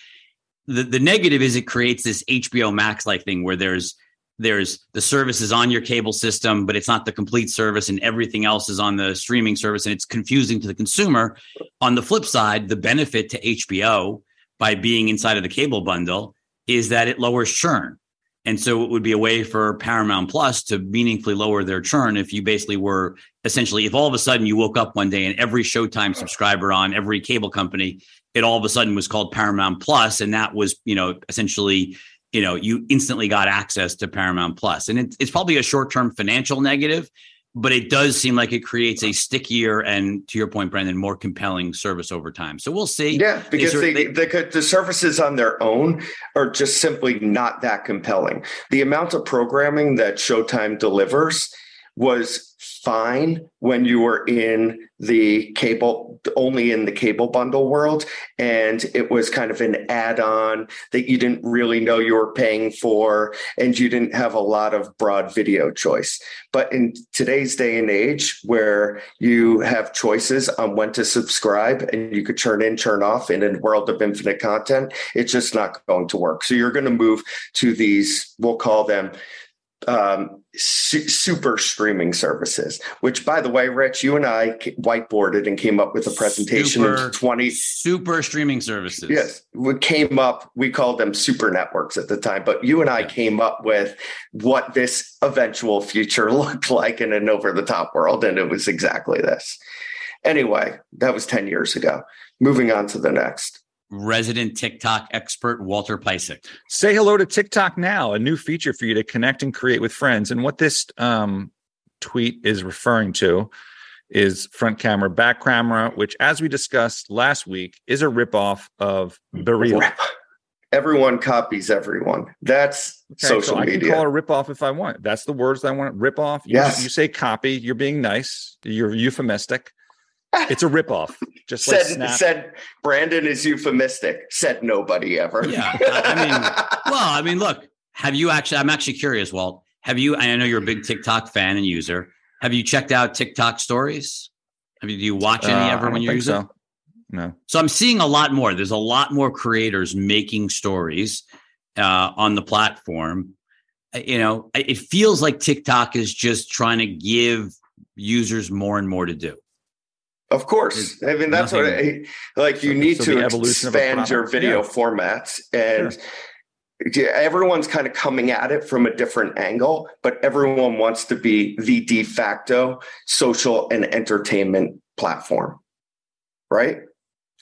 The the negative is it creates this HBO Max like thing where there's there's the service is on your cable system, but it's not the complete service, and everything else is on the streaming service, and it's confusing to the consumer. On the flip side, the benefit to HBO by being inside of the cable bundle is that it lowers churn. And so it would be a way for Paramount Plus to meaningfully lower their churn if you basically were essentially, if all of a sudden you woke up one day and every Showtime subscriber on every cable company, it all of a sudden was called Paramount Plus, and that was, you know, essentially, you know, you instantly got access to Paramount Plus. And it, it's probably a short term financial negative, but it does seem like it creates a stickier and, to your point, Brendan, more compelling service over time. So we'll see. Yeah, because they, they- they the services on their own are just simply not that compelling. The amount of programming that Showtime delivers was fine when you were in the cable only in the cable bundle world. And it was kind of an add-on that you didn't really know you were paying for and you didn't have a lot of broad video choice. But in today's day and age where you have choices on when to subscribe and you could turn in turn off in a world of infinite content it's just not going to work. So you're going to move to these we'll call them um, su- super streaming services, which, by the way, Rich, you and I whiteboarded and came up with a presentation Super- in 20. super streaming services. Yes, we came up, we called them super networks at the time, but you and I Yeah. came up with what this eventual future <laughs> looked like in an over the top world, and it was exactly this. Anyway, that was 10 years ago. Moving on to the next. Resident TikTok expert Walter Piecyk. Say hello to TikTok now, a new feature for you to connect and create with friends. And what this um, tweet is referring to is front camera, back camera, which, as we discussed last week, is a ripoff of BeReal. Everyone copies everyone. That's Okay, social so I media. can call it a ripoff if I want. That's the words I want. Rip off. You, Yes. you say copy. You're being nice. You're euphemistic. It's a ripoff. Just like said Snap. said Brandon is euphemistic. Said nobody ever. Yeah, I- I mean, <laughs> Well, I mean, look, have you actually? I'm actually curious, Walt. Have you? I know you're a big TikTok fan and user. Have you checked out TikTok stories? Have you? Do you watch any Uh, ever when you're think using? so. No. So I'm seeing a lot more. There's a lot more creators making stories uh, on the platform. You know, it it feels like TikTok is just trying to give users more and more to do. Of course. I mean, that's what I, like you So- need so to the evolution of a expand your video yeah. formats and yeah, everyone's kind of coming at it from a different angle, but everyone wants to be the de facto social and entertainment platform. Right?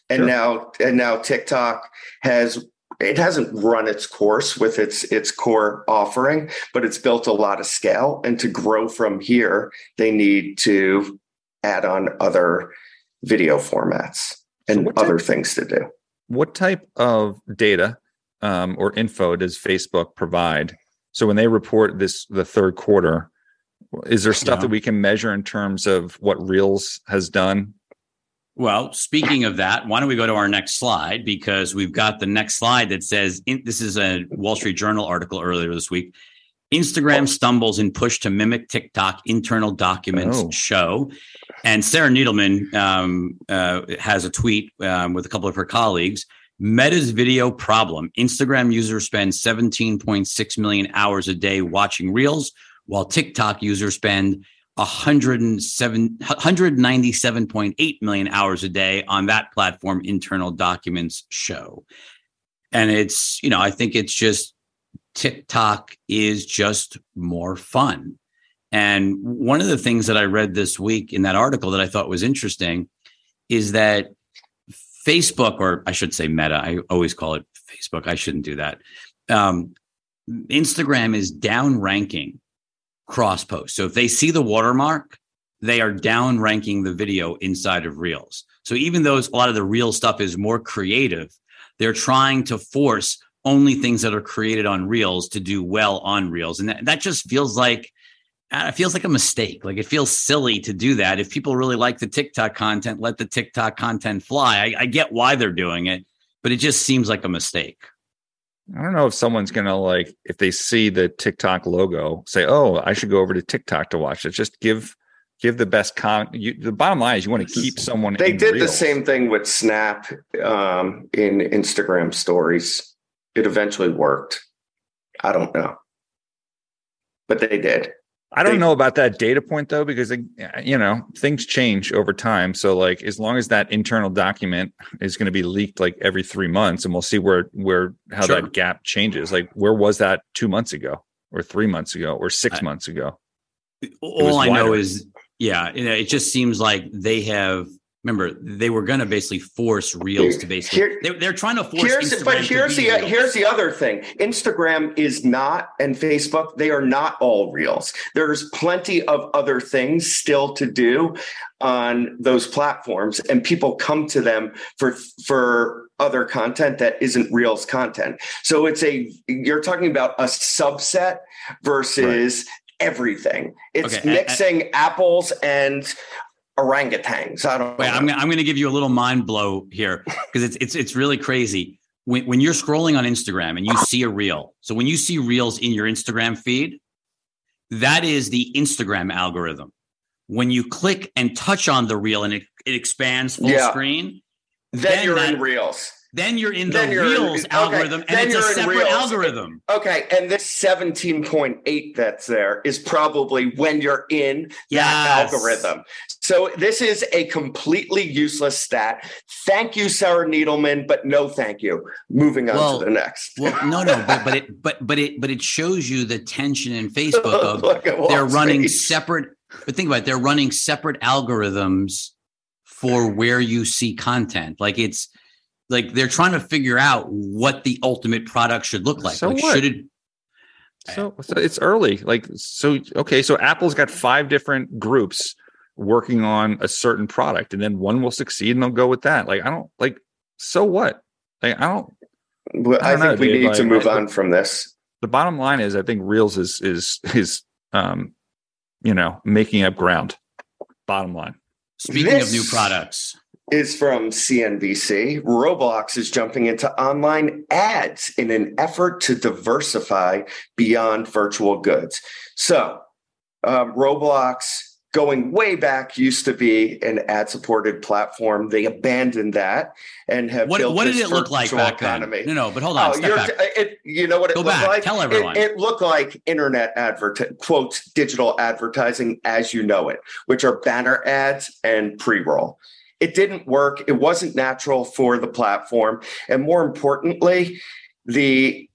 And Sure. now and now TikTok has it hasn't run its course with its its core offering, but it's built a lot of scale and to grow from here, they need to add on other video formats and what type- other things to do. what type of data um, or info does Facebook provide? So when they report this the third quarter, is there stuff Yeah. that we can measure in terms of what Reels has done? Well, speaking of that, why don't we go to our next slide? Because we've got the next slide that says in, this is a Wall Street Journal article earlier this week. Instagram stumbles in push to mimic TikTok internal documents Oh. show. And Sarah Needleman um, uh, has a tweet um, with a couple of her colleagues. Meta's video problem. Instagram users spend 17.6 million hours a day watching Reels, while TikTok users spend 107 197.8 million hours a day on that platform internal documents show and it's you know i think it's just tiktok is just more fun and one of the things that i read this week in that article that i thought was interesting is that facebook or i should say meta i always call it facebook i shouldn't do that um, instagram is down ranking cross posts. So if they see the watermark, they are down ranking the video inside of Reels. So even though a lot of the real stuff is more creative, they're trying to force only things that are created on Reels to do well on Reels. And that, that just feels like uh, it feels like a mistake. Like it feels silly to do that. If people really like the TikTok content, let the TikTok content fly. I, I get why they're doing it, but it just seems like a mistake. I don't know if someone's gonna like if they see the TikTok logo, say, "Oh, I should go over to TikTok to watch it." Just give give the best con. You, the bottom line is you want to keep someone. They in did the same thing with Snap um, in Instagram stories. It eventually worked. I don't know, but they did. I don't they- know about that data point though, because uh, you know things change over time. So like, as long as that internal document is going to be leaked like every three months, and we'll see where where how Sure. that gap changes. Like, where was that two months ago, or three months ago, or six I- months ago? all was I know is, yeah, you know, it just seems like they have. Remember, they were going to basically force Reels to basically. Here- they're, they're trying to force. Here's Instagram but here's the uh, Reels. here's the other thing. Instagram is not and Facebook they are not all reels. There's plenty of other things still to do on those platforms and people come to them for for other content that isn't reels content. So it's a you're talking about a subset versus everything. It's Okay, mixing apples and orangutans. I don't Wait, know. I'm, gonna- I'm going to give you a little mind blow here because it's it's it's really crazy. When when you're scrolling on Instagram and you see a reel, so when you see reels in your Instagram feed, that is the Instagram algorithm. When you click and touch on the reel and it, it expands full Yeah. screen, then, then you're that- in reels. Then you're in the you're in- reels okay, algorithm, and then it's a you're in separate algorithm. Okay, and this 17.8 that's there is probably when you're in that Yes. algorithm. So this is a completely useless stat. Thank you, Sarah Needleman, but no thank you. Moving on Well, to the next. Well, no, no, but but it but but it but it shows you the tension in Facebook of <laughs> they're running separate but think about it they're running separate algorithms for where you see content like it's like they're trying to figure out what the ultimate product should look like So like what? should it So, so it's early. Like so okay, so Apple's got five different groups working on a certain product and then one will succeed and they'll go with that. Like I don't like so what? Like I don't Well, I I, don't think know, we Dave, need to move I- on from this. the bottom line is I think Reels is is is um you know making up ground. Bottom line. speaking of new products is from CNBC. Roblox is jumping into online ads in an effort to diversify beyond virtual goods. So, um, Roblox, going way back, used to be an ad supported platform. They abandoned that and have what, built what did it look like back then economy. no no but hold on Oh, step you're, back it, you know what it Go looked back. like? Tell It- everyone. It, looked like internet advert quote digital advertising as you know it, which are banner ads and pre-roll. It didn't work. It wasn't natural for the platform, and more importantly, the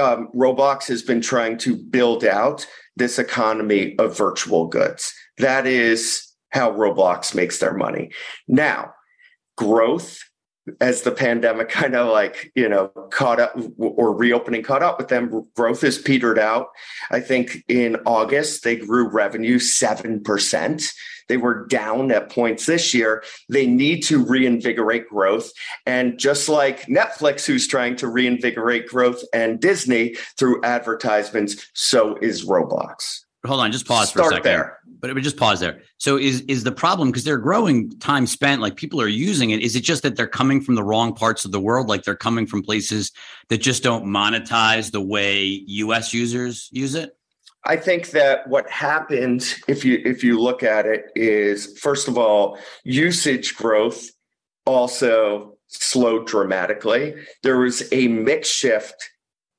um, Roblox has been trying to build out this economy of virtual goods. That is how Roblox makes their money. Now, growth as the pandemic <laughs> kind of like you know caught up or reopening caught up with them growth has petered out. I think in august they grew revenue 7% they were down at points this year. They need to reinvigorate growth. And just like netflix who's trying to reinvigorate growth and disney through advertisements so is roblox hold on, just pause for a Start second. there. But it would just pause there. So is is the problem because they're growing time spent, like people are using it? Is it just that they're coming from the wrong parts of the world? Like they're coming from places that just don't monetize the way US users use it? I think that what happened, if you if you look at it, is first of all, usage growth also slowed dramatically. There was a mix shift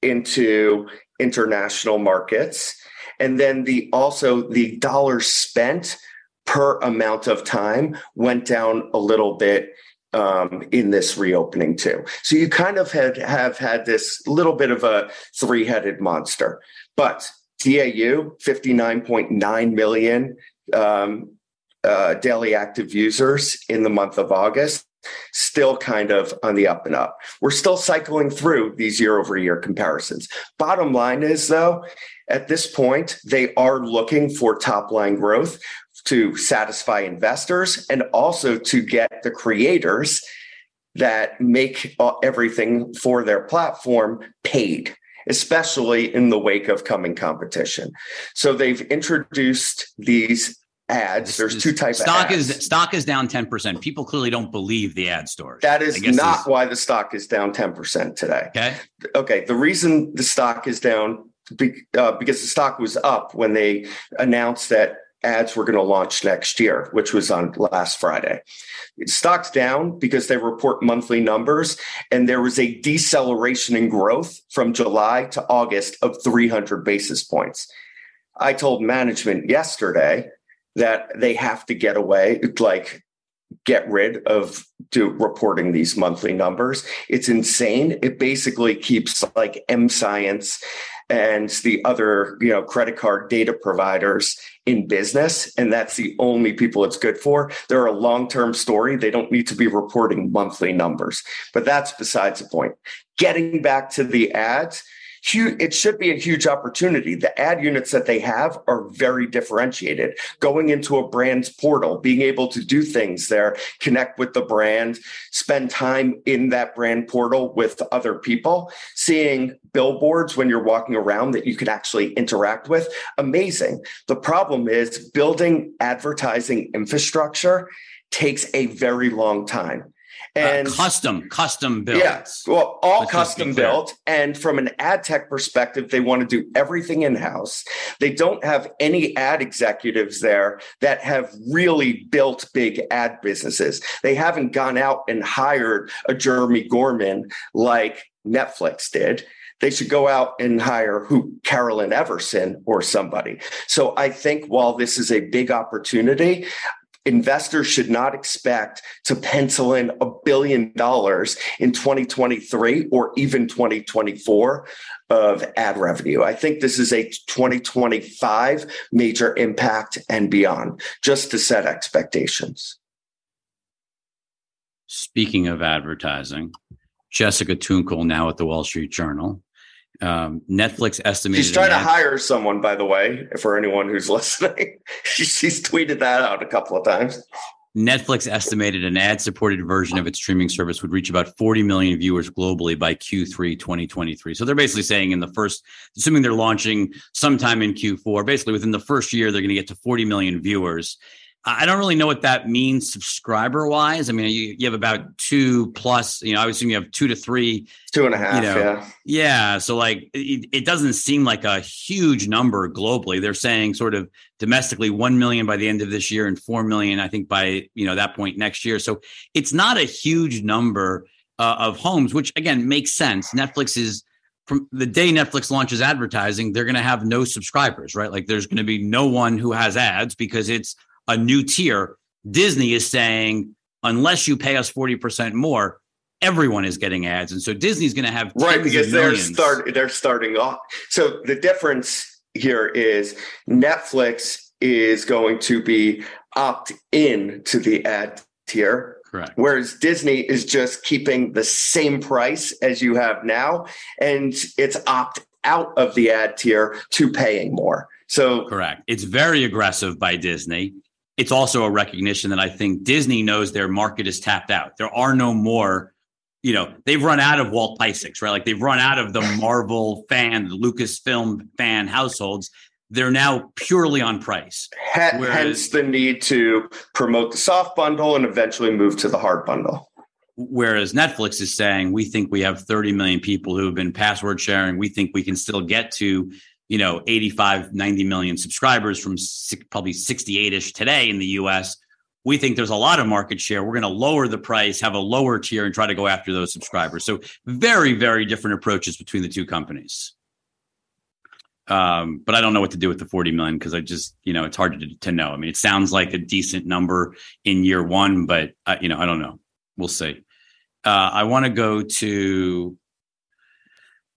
into international markets, and then the also the dollar spent per amount of time went down a little bit um, in this reopening too. So you kind of had have had this little bit of a three headed monster, but DAU 59.9 million um, uh, daily active users in the month of August. Still kind of on the up and up. We're still cycling through these year over year comparisons. Bottom line is, though, at this point, they are looking for top line growth to satisfy investors and also to get the creators that make uh, everything for their platform paid especially in the wake of coming competition. So they've introduced these ads. There's two types stock of ads. is stock is down 10%. People clearly don't believe the ad story. that is not why the stock is down 10% today. okay. Okay, the reason the stock is down be- uh, because the stock was up when they announced that ads were going to launch next year, which was on last Friday. Stock's down because they report monthly numbers, and there was a deceleration in growth from July to August of 300 basis points. I told management yesterday that they have to get away, like get rid of do reporting these monthly numbers. It's insane. It basically keeps like M Science and the other, you know, credit card data providers in business. And that's the only people it's good for. They're a long-term story. They don't need to be reporting monthly numbers. But that's besides the point. Getting back to the ads, hu- it should be a huge opportunity. The ad units that they have are very differentiated. Going into a brand's portal, being able to do things there, connect with the brand, spend time in that brand portal with other people, seeing billboards when you're walking around that you can actually interact with, amazing. The problem is building advertising infrastructure takes a very long time. And uh, custom, custom builds. yeah, well, all Let's custom built. And from an ad tech perspective, they want to do everything in house. They don't have any ad executives there that have really built big ad businesses. They haven't gone out and hired a Jeremy Gorman like Netflix did. They should go out and hire who Carolyn Everson or somebody. So I think while this is a big opportunity, investors should not expect to pencil in a billion dollars in 2023 or even 2024 of ad revenue. I think this is a 2025 major impact and beyond, just to set expectations. Speaking of advertising, Jessica Toonkel now at the Wall Street Journal. Um, Netflix estimated She's trying to hire someone, by the way, for anyone who's <laughs> listening. She- She's tweeted that out a couple of times. Netflix estimated an ad supported version of its streaming service would reach about 40 million viewers globally by Q3 2023. So they're basically saying in the first, assuming they're launching sometime in Q4, basically within the first year, they're going to get to 40 million viewers. I don't really know what that means subscriber wise. I mean, you, you have about two plus, you know, I would assume you have two to three Two and a half, You know, yeah. Yeah. So like it, it doesn't seem like a huge number globally. They're saying sort of domestically 1 million by the end of this year and 4 million, I think by, you know, that point next year. So it's not a huge number uh, of homes, which again makes sense. Netflix is from the day Netflix launches advertising, they're going to have no subscribers, right? Like there's going to be no one who has ads because it's a new tier. Disney is saying, unless you pay us 40% more, everyone is getting ads. And so Disney's going to have right because they're start they're starting off so the difference here is netflix is going to be opt in to the ad tier Correct. whereas disney is just keeping the same price as you have now and it's opt out of the ad tier to paying more so Correct. It's very aggressive by Disney. It's also a recognition that I think Disney knows their market is tapped out. There are no more, you know, they've run out of Walt Piecyks, right? Like they've run out of the <laughs> Marvel fan, the Lucasfilm fan households. they're now purely on price. H- Whereas- hence the need to promote the soft bundle and eventually move to the hard bundle. Whereas Netflix is saying, we think we have 30 million people who have been password sharing. We think we can still get to, you know, 85, 90 million subscribers from six, probably 68 ish today in the US. We think there's a lot of market share. We're going to lower the price, have a lower tier, and try to go after those subscribers. So, very, very different approaches between the two companies. Um, but I don't know what to do with the 40 million because I just, you know, it's hard to, to know. I mean, it sounds like a decent number in year one, but, uh, you know, I don't know. We'll see. Uh, I want to go to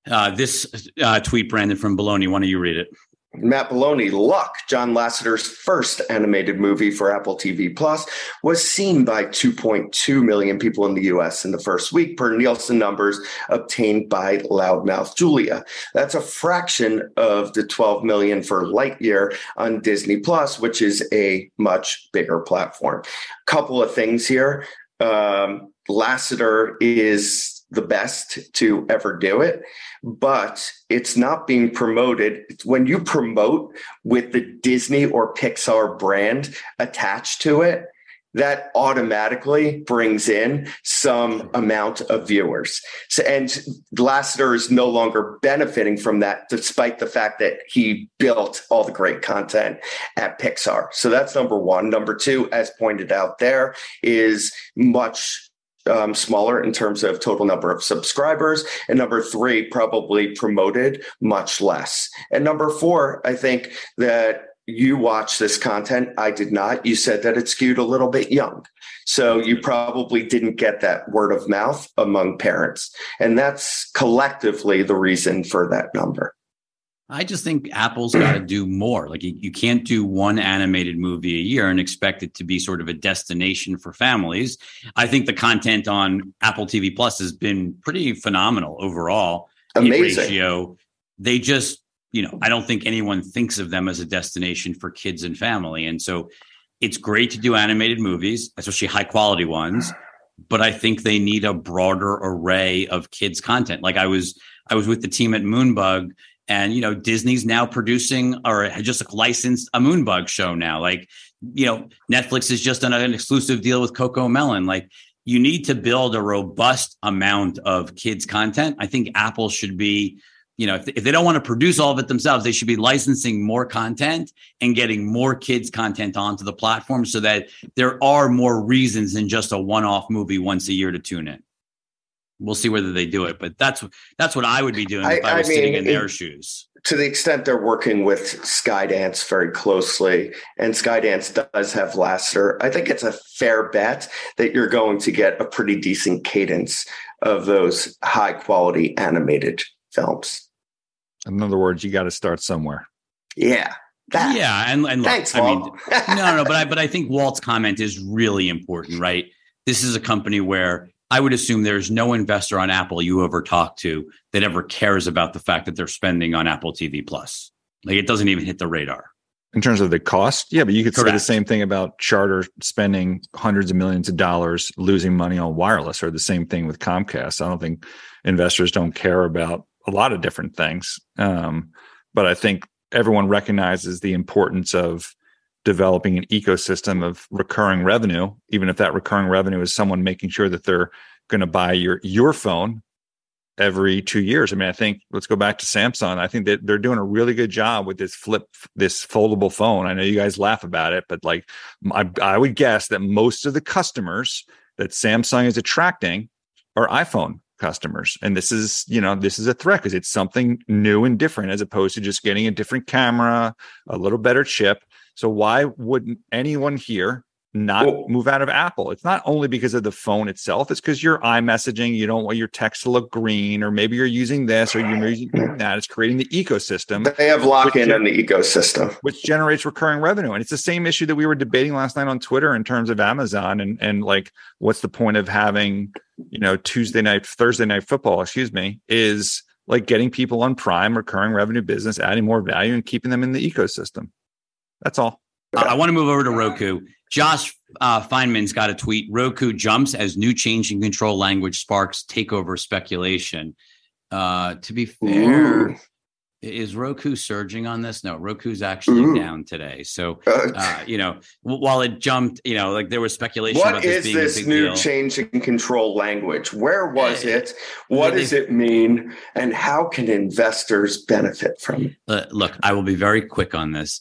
uh, this uh, tweet, Brandon from Bologna. Why don't you read it? Matt Maloney, Luck, John Lasseter's first animated movie for Apple TV Plus, was seen by 2.2 million people in the US in the first week, per Nielsen numbers obtained by Loudmouth Julia. That's a fraction of the 12 million for Lightyear on Disney Plus, which is a much bigger platform. Couple of things here. Um, Lasseter is the best to ever do it, but it's not being promoted. When you promote with the Disney or Pixar brand attached to it, that automatically brings in some amount of viewers. So, and Lasseter is no longer benefiting from that, despite the fact that he built all the great content at Pixar. So that's number one. Number two, as pointed out there, is much um, smaller in terms of total number of subscribers. And number three, probably promoted much less. And number four, I think that you watch this content. I did not. You said that it skewed a little bit young. So you probably didn't get that word of mouth among parents. And that's collectively the reason for that number. I just think Apple's got to do more. Like you, you, can't do one animated movie a year and expect it to be sort of a destination for families. I think the content on Apple TV Plus has been pretty phenomenal overall. Amazing. Ratio. They just, you know, I don't think anyone thinks of them as a destination for kids and family. And so it's great to do animated movies, especially high quality ones. But I think they need a broader array of kids content. Like I was, I was with the team at Moonbug and you know disney's now producing or just licensed a moonbug show now. Like you know netflix has just done an exclusive deal with CoComelon. Like you need to build a robust amount of kids content. I think apple should be you know if, if they don't want to produce all of it themselves they should be licensing more content and getting more kids content onto the platform so that there are more reasons than just a one-off movie once a year to tune in we'll see whether they do it. But that's that's what I would be doing if I, I was I mean, sitting in their shoes. To the extent they're working with Skydance very closely, and Skydance does have Lasseter, I think it's a fair bet that you're going to get a pretty decent cadence of those high quality animated films. In other words, you got to start somewhere. Yeah. That. Yeah, and, and look, Thanks, I mean, no, no, but I but I think Walt's comment is really important, right? This is a company where I would assume there's no investor on Apple you ever talk to that ever cares about the fact that they're spending on Apple TV Plus. Like it doesn't even hit the radar. In terms of the cost, yeah, but you could Correct. say the same thing about Charter spending hundreds of millions of dollars losing money on wireless, or the same thing with Comcast. I don't think investors don't care about a lot of different things, um, but I think everyone recognizes the importance of developing an ecosystem of recurring revenue, even if that recurring revenue is someone making sure that they're going to buy your your phone every two years. I mean, I think let's go back to Samsung. I think that they're doing a really good job with this flip, this foldable phone. I know you guys laugh about it, but like I, I would guess that most of the customers that Samsung is attracting are iPhone customers. And this is, you know, this is a threat because it's something new and different as opposed to just getting a different camera, a little better chip. So why wouldn't anyone here not well, move out of Apple? It's not only because of the phone itself, it's because you're iMessaging, you don't want your text to look green, or maybe you're using this or you're using that. It's creating the ecosystem. They have lock in in the ecosystem. Which generates recurring revenue. And it's the same issue that we were debating last night on Twitter in terms of Amazon and and like what's the point of having, you know, Tuesday night, Thursday night football, excuse me, is like getting people on prime recurring revenue business, adding more value and keeping them in the ecosystem. That's all. Uh, I want to move over to Roku. Josh uh, Fineman's got a tweet. Roku jumps as new change in control language sparks takeover speculation. Uh, to be fair, Ooh. Is Roku surging on this? No, Roku's actually Ooh. down today. So, Uh, uh, you know, w- while it jumped, you know, like there was speculation about this is being this a big new deal. change in control language? Where was Eh, it? What does they- it mean? And how can investors benefit from it? Uh, look, I will be very quick on this.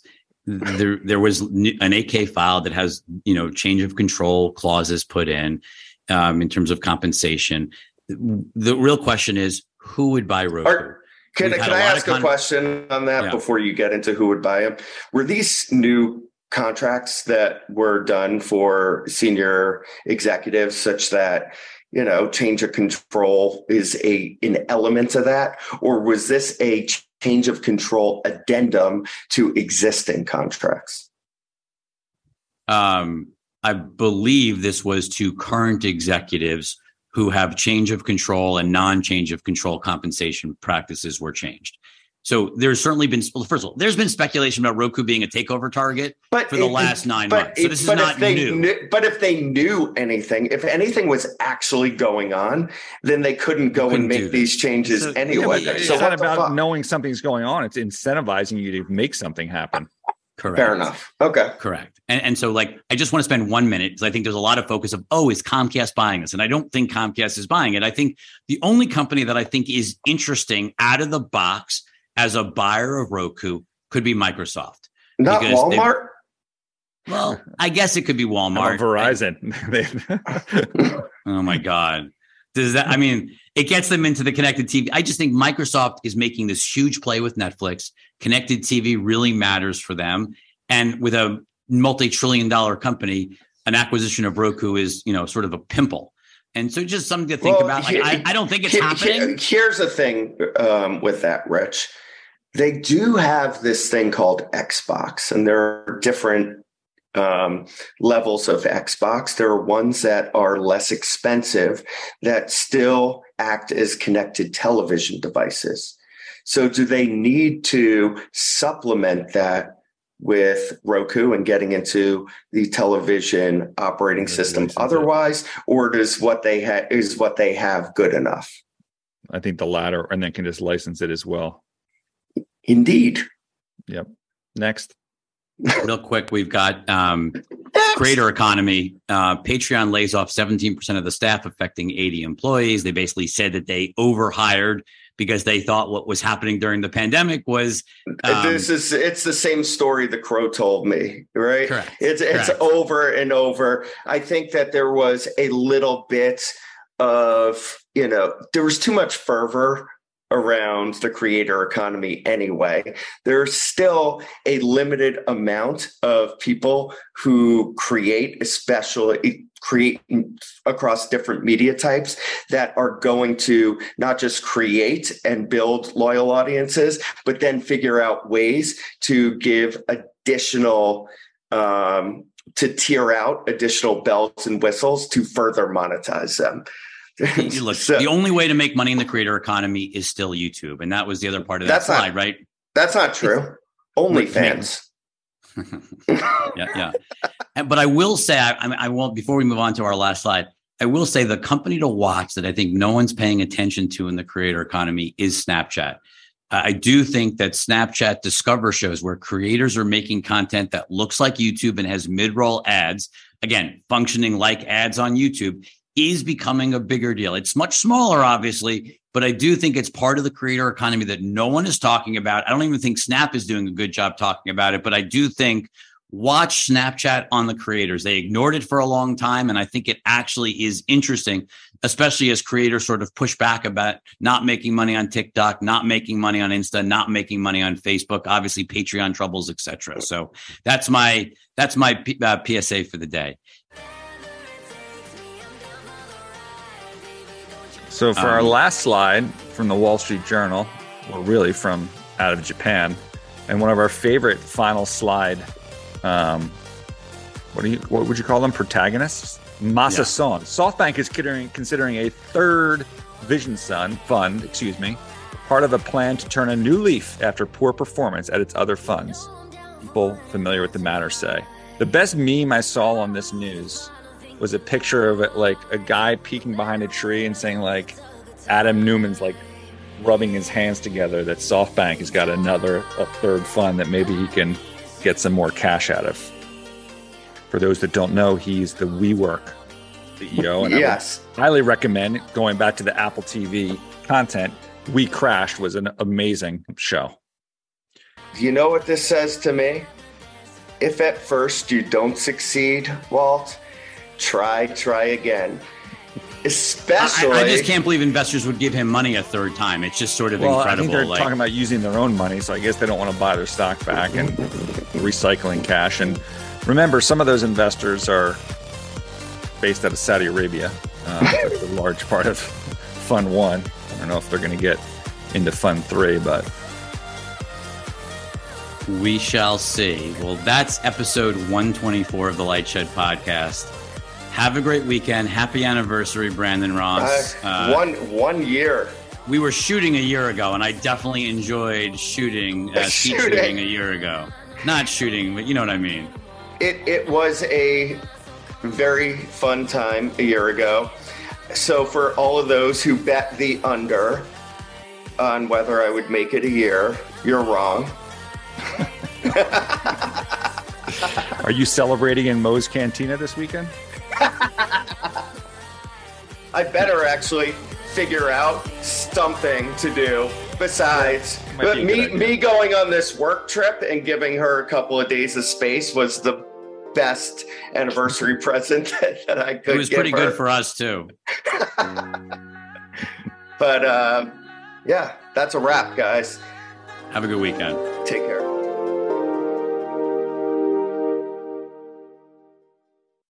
There, there was an 8-K file that has, you know, change of control clauses put in, um, in terms of compensation. The real question is, who would buy Roku? Are- Can, can I ask con- a question on that Yeah. before you get into who would buy them? Were these new contracts that were done for senior executives such that you know change of control is a an element of that, or was this a change of control addendum to existing contracts? um, I believe this was to current executives who have change of control and non-change of control compensation practices were changed. So there's certainly been well, first of all, there's been speculation about Roku being a takeover target But for the it- last nine but months. So it- this is but not if they new. Knew, but if they knew anything, if anything was actually going on, then they couldn't go couldn't and make these changes So- anyway. Yeah, it's so not what about fuck? knowing something's going on. It's incentivizing you to make something happen. Correct. Fair enough. Okay. Correct. And, and so, like, I just want to spend one minute because I think there's a lot of focus of, oh, is Comcast buying this? And I don't think Comcast is buying it. I think the only company that I think is interesting out of the box as a buyer of Roku could be Microsoft. Not Because they- Walmart. Well, I guess it could be Walmart. about Verizon. <laughs> They- Oh my God. Does that, I mean, it gets them into the connected TV. I just think Microsoft is making this huge play with Netflix. Connected TV really matters for them. And with a multi trillion dollar company, an acquisition of Roku is, you know, sort of a pimple. And so just something to think Well, about. Like, here- I, I don't think it's Here- happening. here- here's the thing um, with that, Rich. They do have this thing called Xbox, and there are different um, levels of Xbox. There are ones that are less expensive that still act as connected television devices. So, do they need to supplement that with Roku and getting into the television operating system otherwise, or does what they have is what they have good enough? I think the latter, and then can just license it as well. Indeed. Yep. Next. Real quick, we've got um, creator economy. Uh, Patreon lays off 17% of the staff, affecting 80 employees. They basically said that they overhired because they thought what was happening during the pandemic was um, this is it's the same story the crow told me, right? correct. It's it's Correct. over and over. I think that there was a little bit of, you know, there was too much fervor around the creator economy anyway. There's still a limited amount of people who create, especially create across different media types that are going to not just create and build loyal audiences, but then figure out ways to give additional um, to tier out additional bells and whistles to further monetize them. You <laughs> Look, So- the only way to make money in the creator economy is still YouTube, and that was the other part of that That's not- slide, right? That's not true. Only fans. <laughs> yeah, yeah. And, but I will say, I, I, won't. Before we move on to our last slide, I will say the company to watch that I think no one's paying attention to in the creator economy is Snapchat. I do think that Snapchat Discover shows where creators are making content that looks like YouTube and has mid-roll ads, again, functioning like ads on YouTube, is becoming a bigger deal. It's much smaller, obviously, but I do think it's part of the creator economy that no one is talking about. I don't even think Snap is doing a good job talking about it, but I do think watch Snapchat on the creators. They ignored it for a long time. And I think it actually is interesting, especially as creators sort of push back about not making money on TikTok, not making money on Insta, not making money on Facebook, obviously Patreon troubles, etc. So that's my, that's my P- uh, PSA for the day. So for our Um, last slide from the Wall Street Journal, or really from out of Japan, and one of our favorite final slide, um, what do you what would you call them? Protagonists? Masa Yeah. Son. SoftBank is considering considering a third Vision Sun fund, excuse me, part of a plan to turn a new leaf after poor performance at its other funds. People familiar with the matter say. The best meme I saw on this news was a picture of it like a guy peeking behind a tree and saying like Adam Neumann's like rubbing his hands together that SoftBank has got another, a third fund that maybe he can get some more cash out of. For those that don't know, he's the WeWork CEO. And yes. I highly recommend going back to the Apple TV content. We Crashed was an amazing show. Do you know what this says to me? If at first you don't succeed, Walt, try, try again. Especially, I, I just can't believe investors would give him money a third time. It's just sort of Well, I incredible. think they're like, talking about using their own money, so I guess they don't want to buy their stock back and recycling cash. And remember, some of those investors are based out of Saudi Arabia. Uh, <laughs> a large part of Fund One. I don't know if they're going to get into Fund Three, but We shall see. Well, that's episode 124 of the LightShed podcast. Have a great weekend. Happy anniversary, Brandon Ross. uh, Uh, one one year. we were shooting a year ago, and I definitely enjoyed shooting, uh, <laughs> Shooting. shooting a year ago. Not shooting, but you know what I mean. It it was a very fun time a year ago. So for all of those who bet the under on whether I would make it a year, you're wrong. <laughs> are you celebrating in Moe's Cantina this weekend? I better actually figure out something to do besides. might but be me me going on this work trip and giving her a couple of days of space was the best anniversary <laughs> present that, that I could. It was give pretty her. good for us, too. <laughs> But uh, yeah, that's a wrap, guys. Have a good weekend. Take care.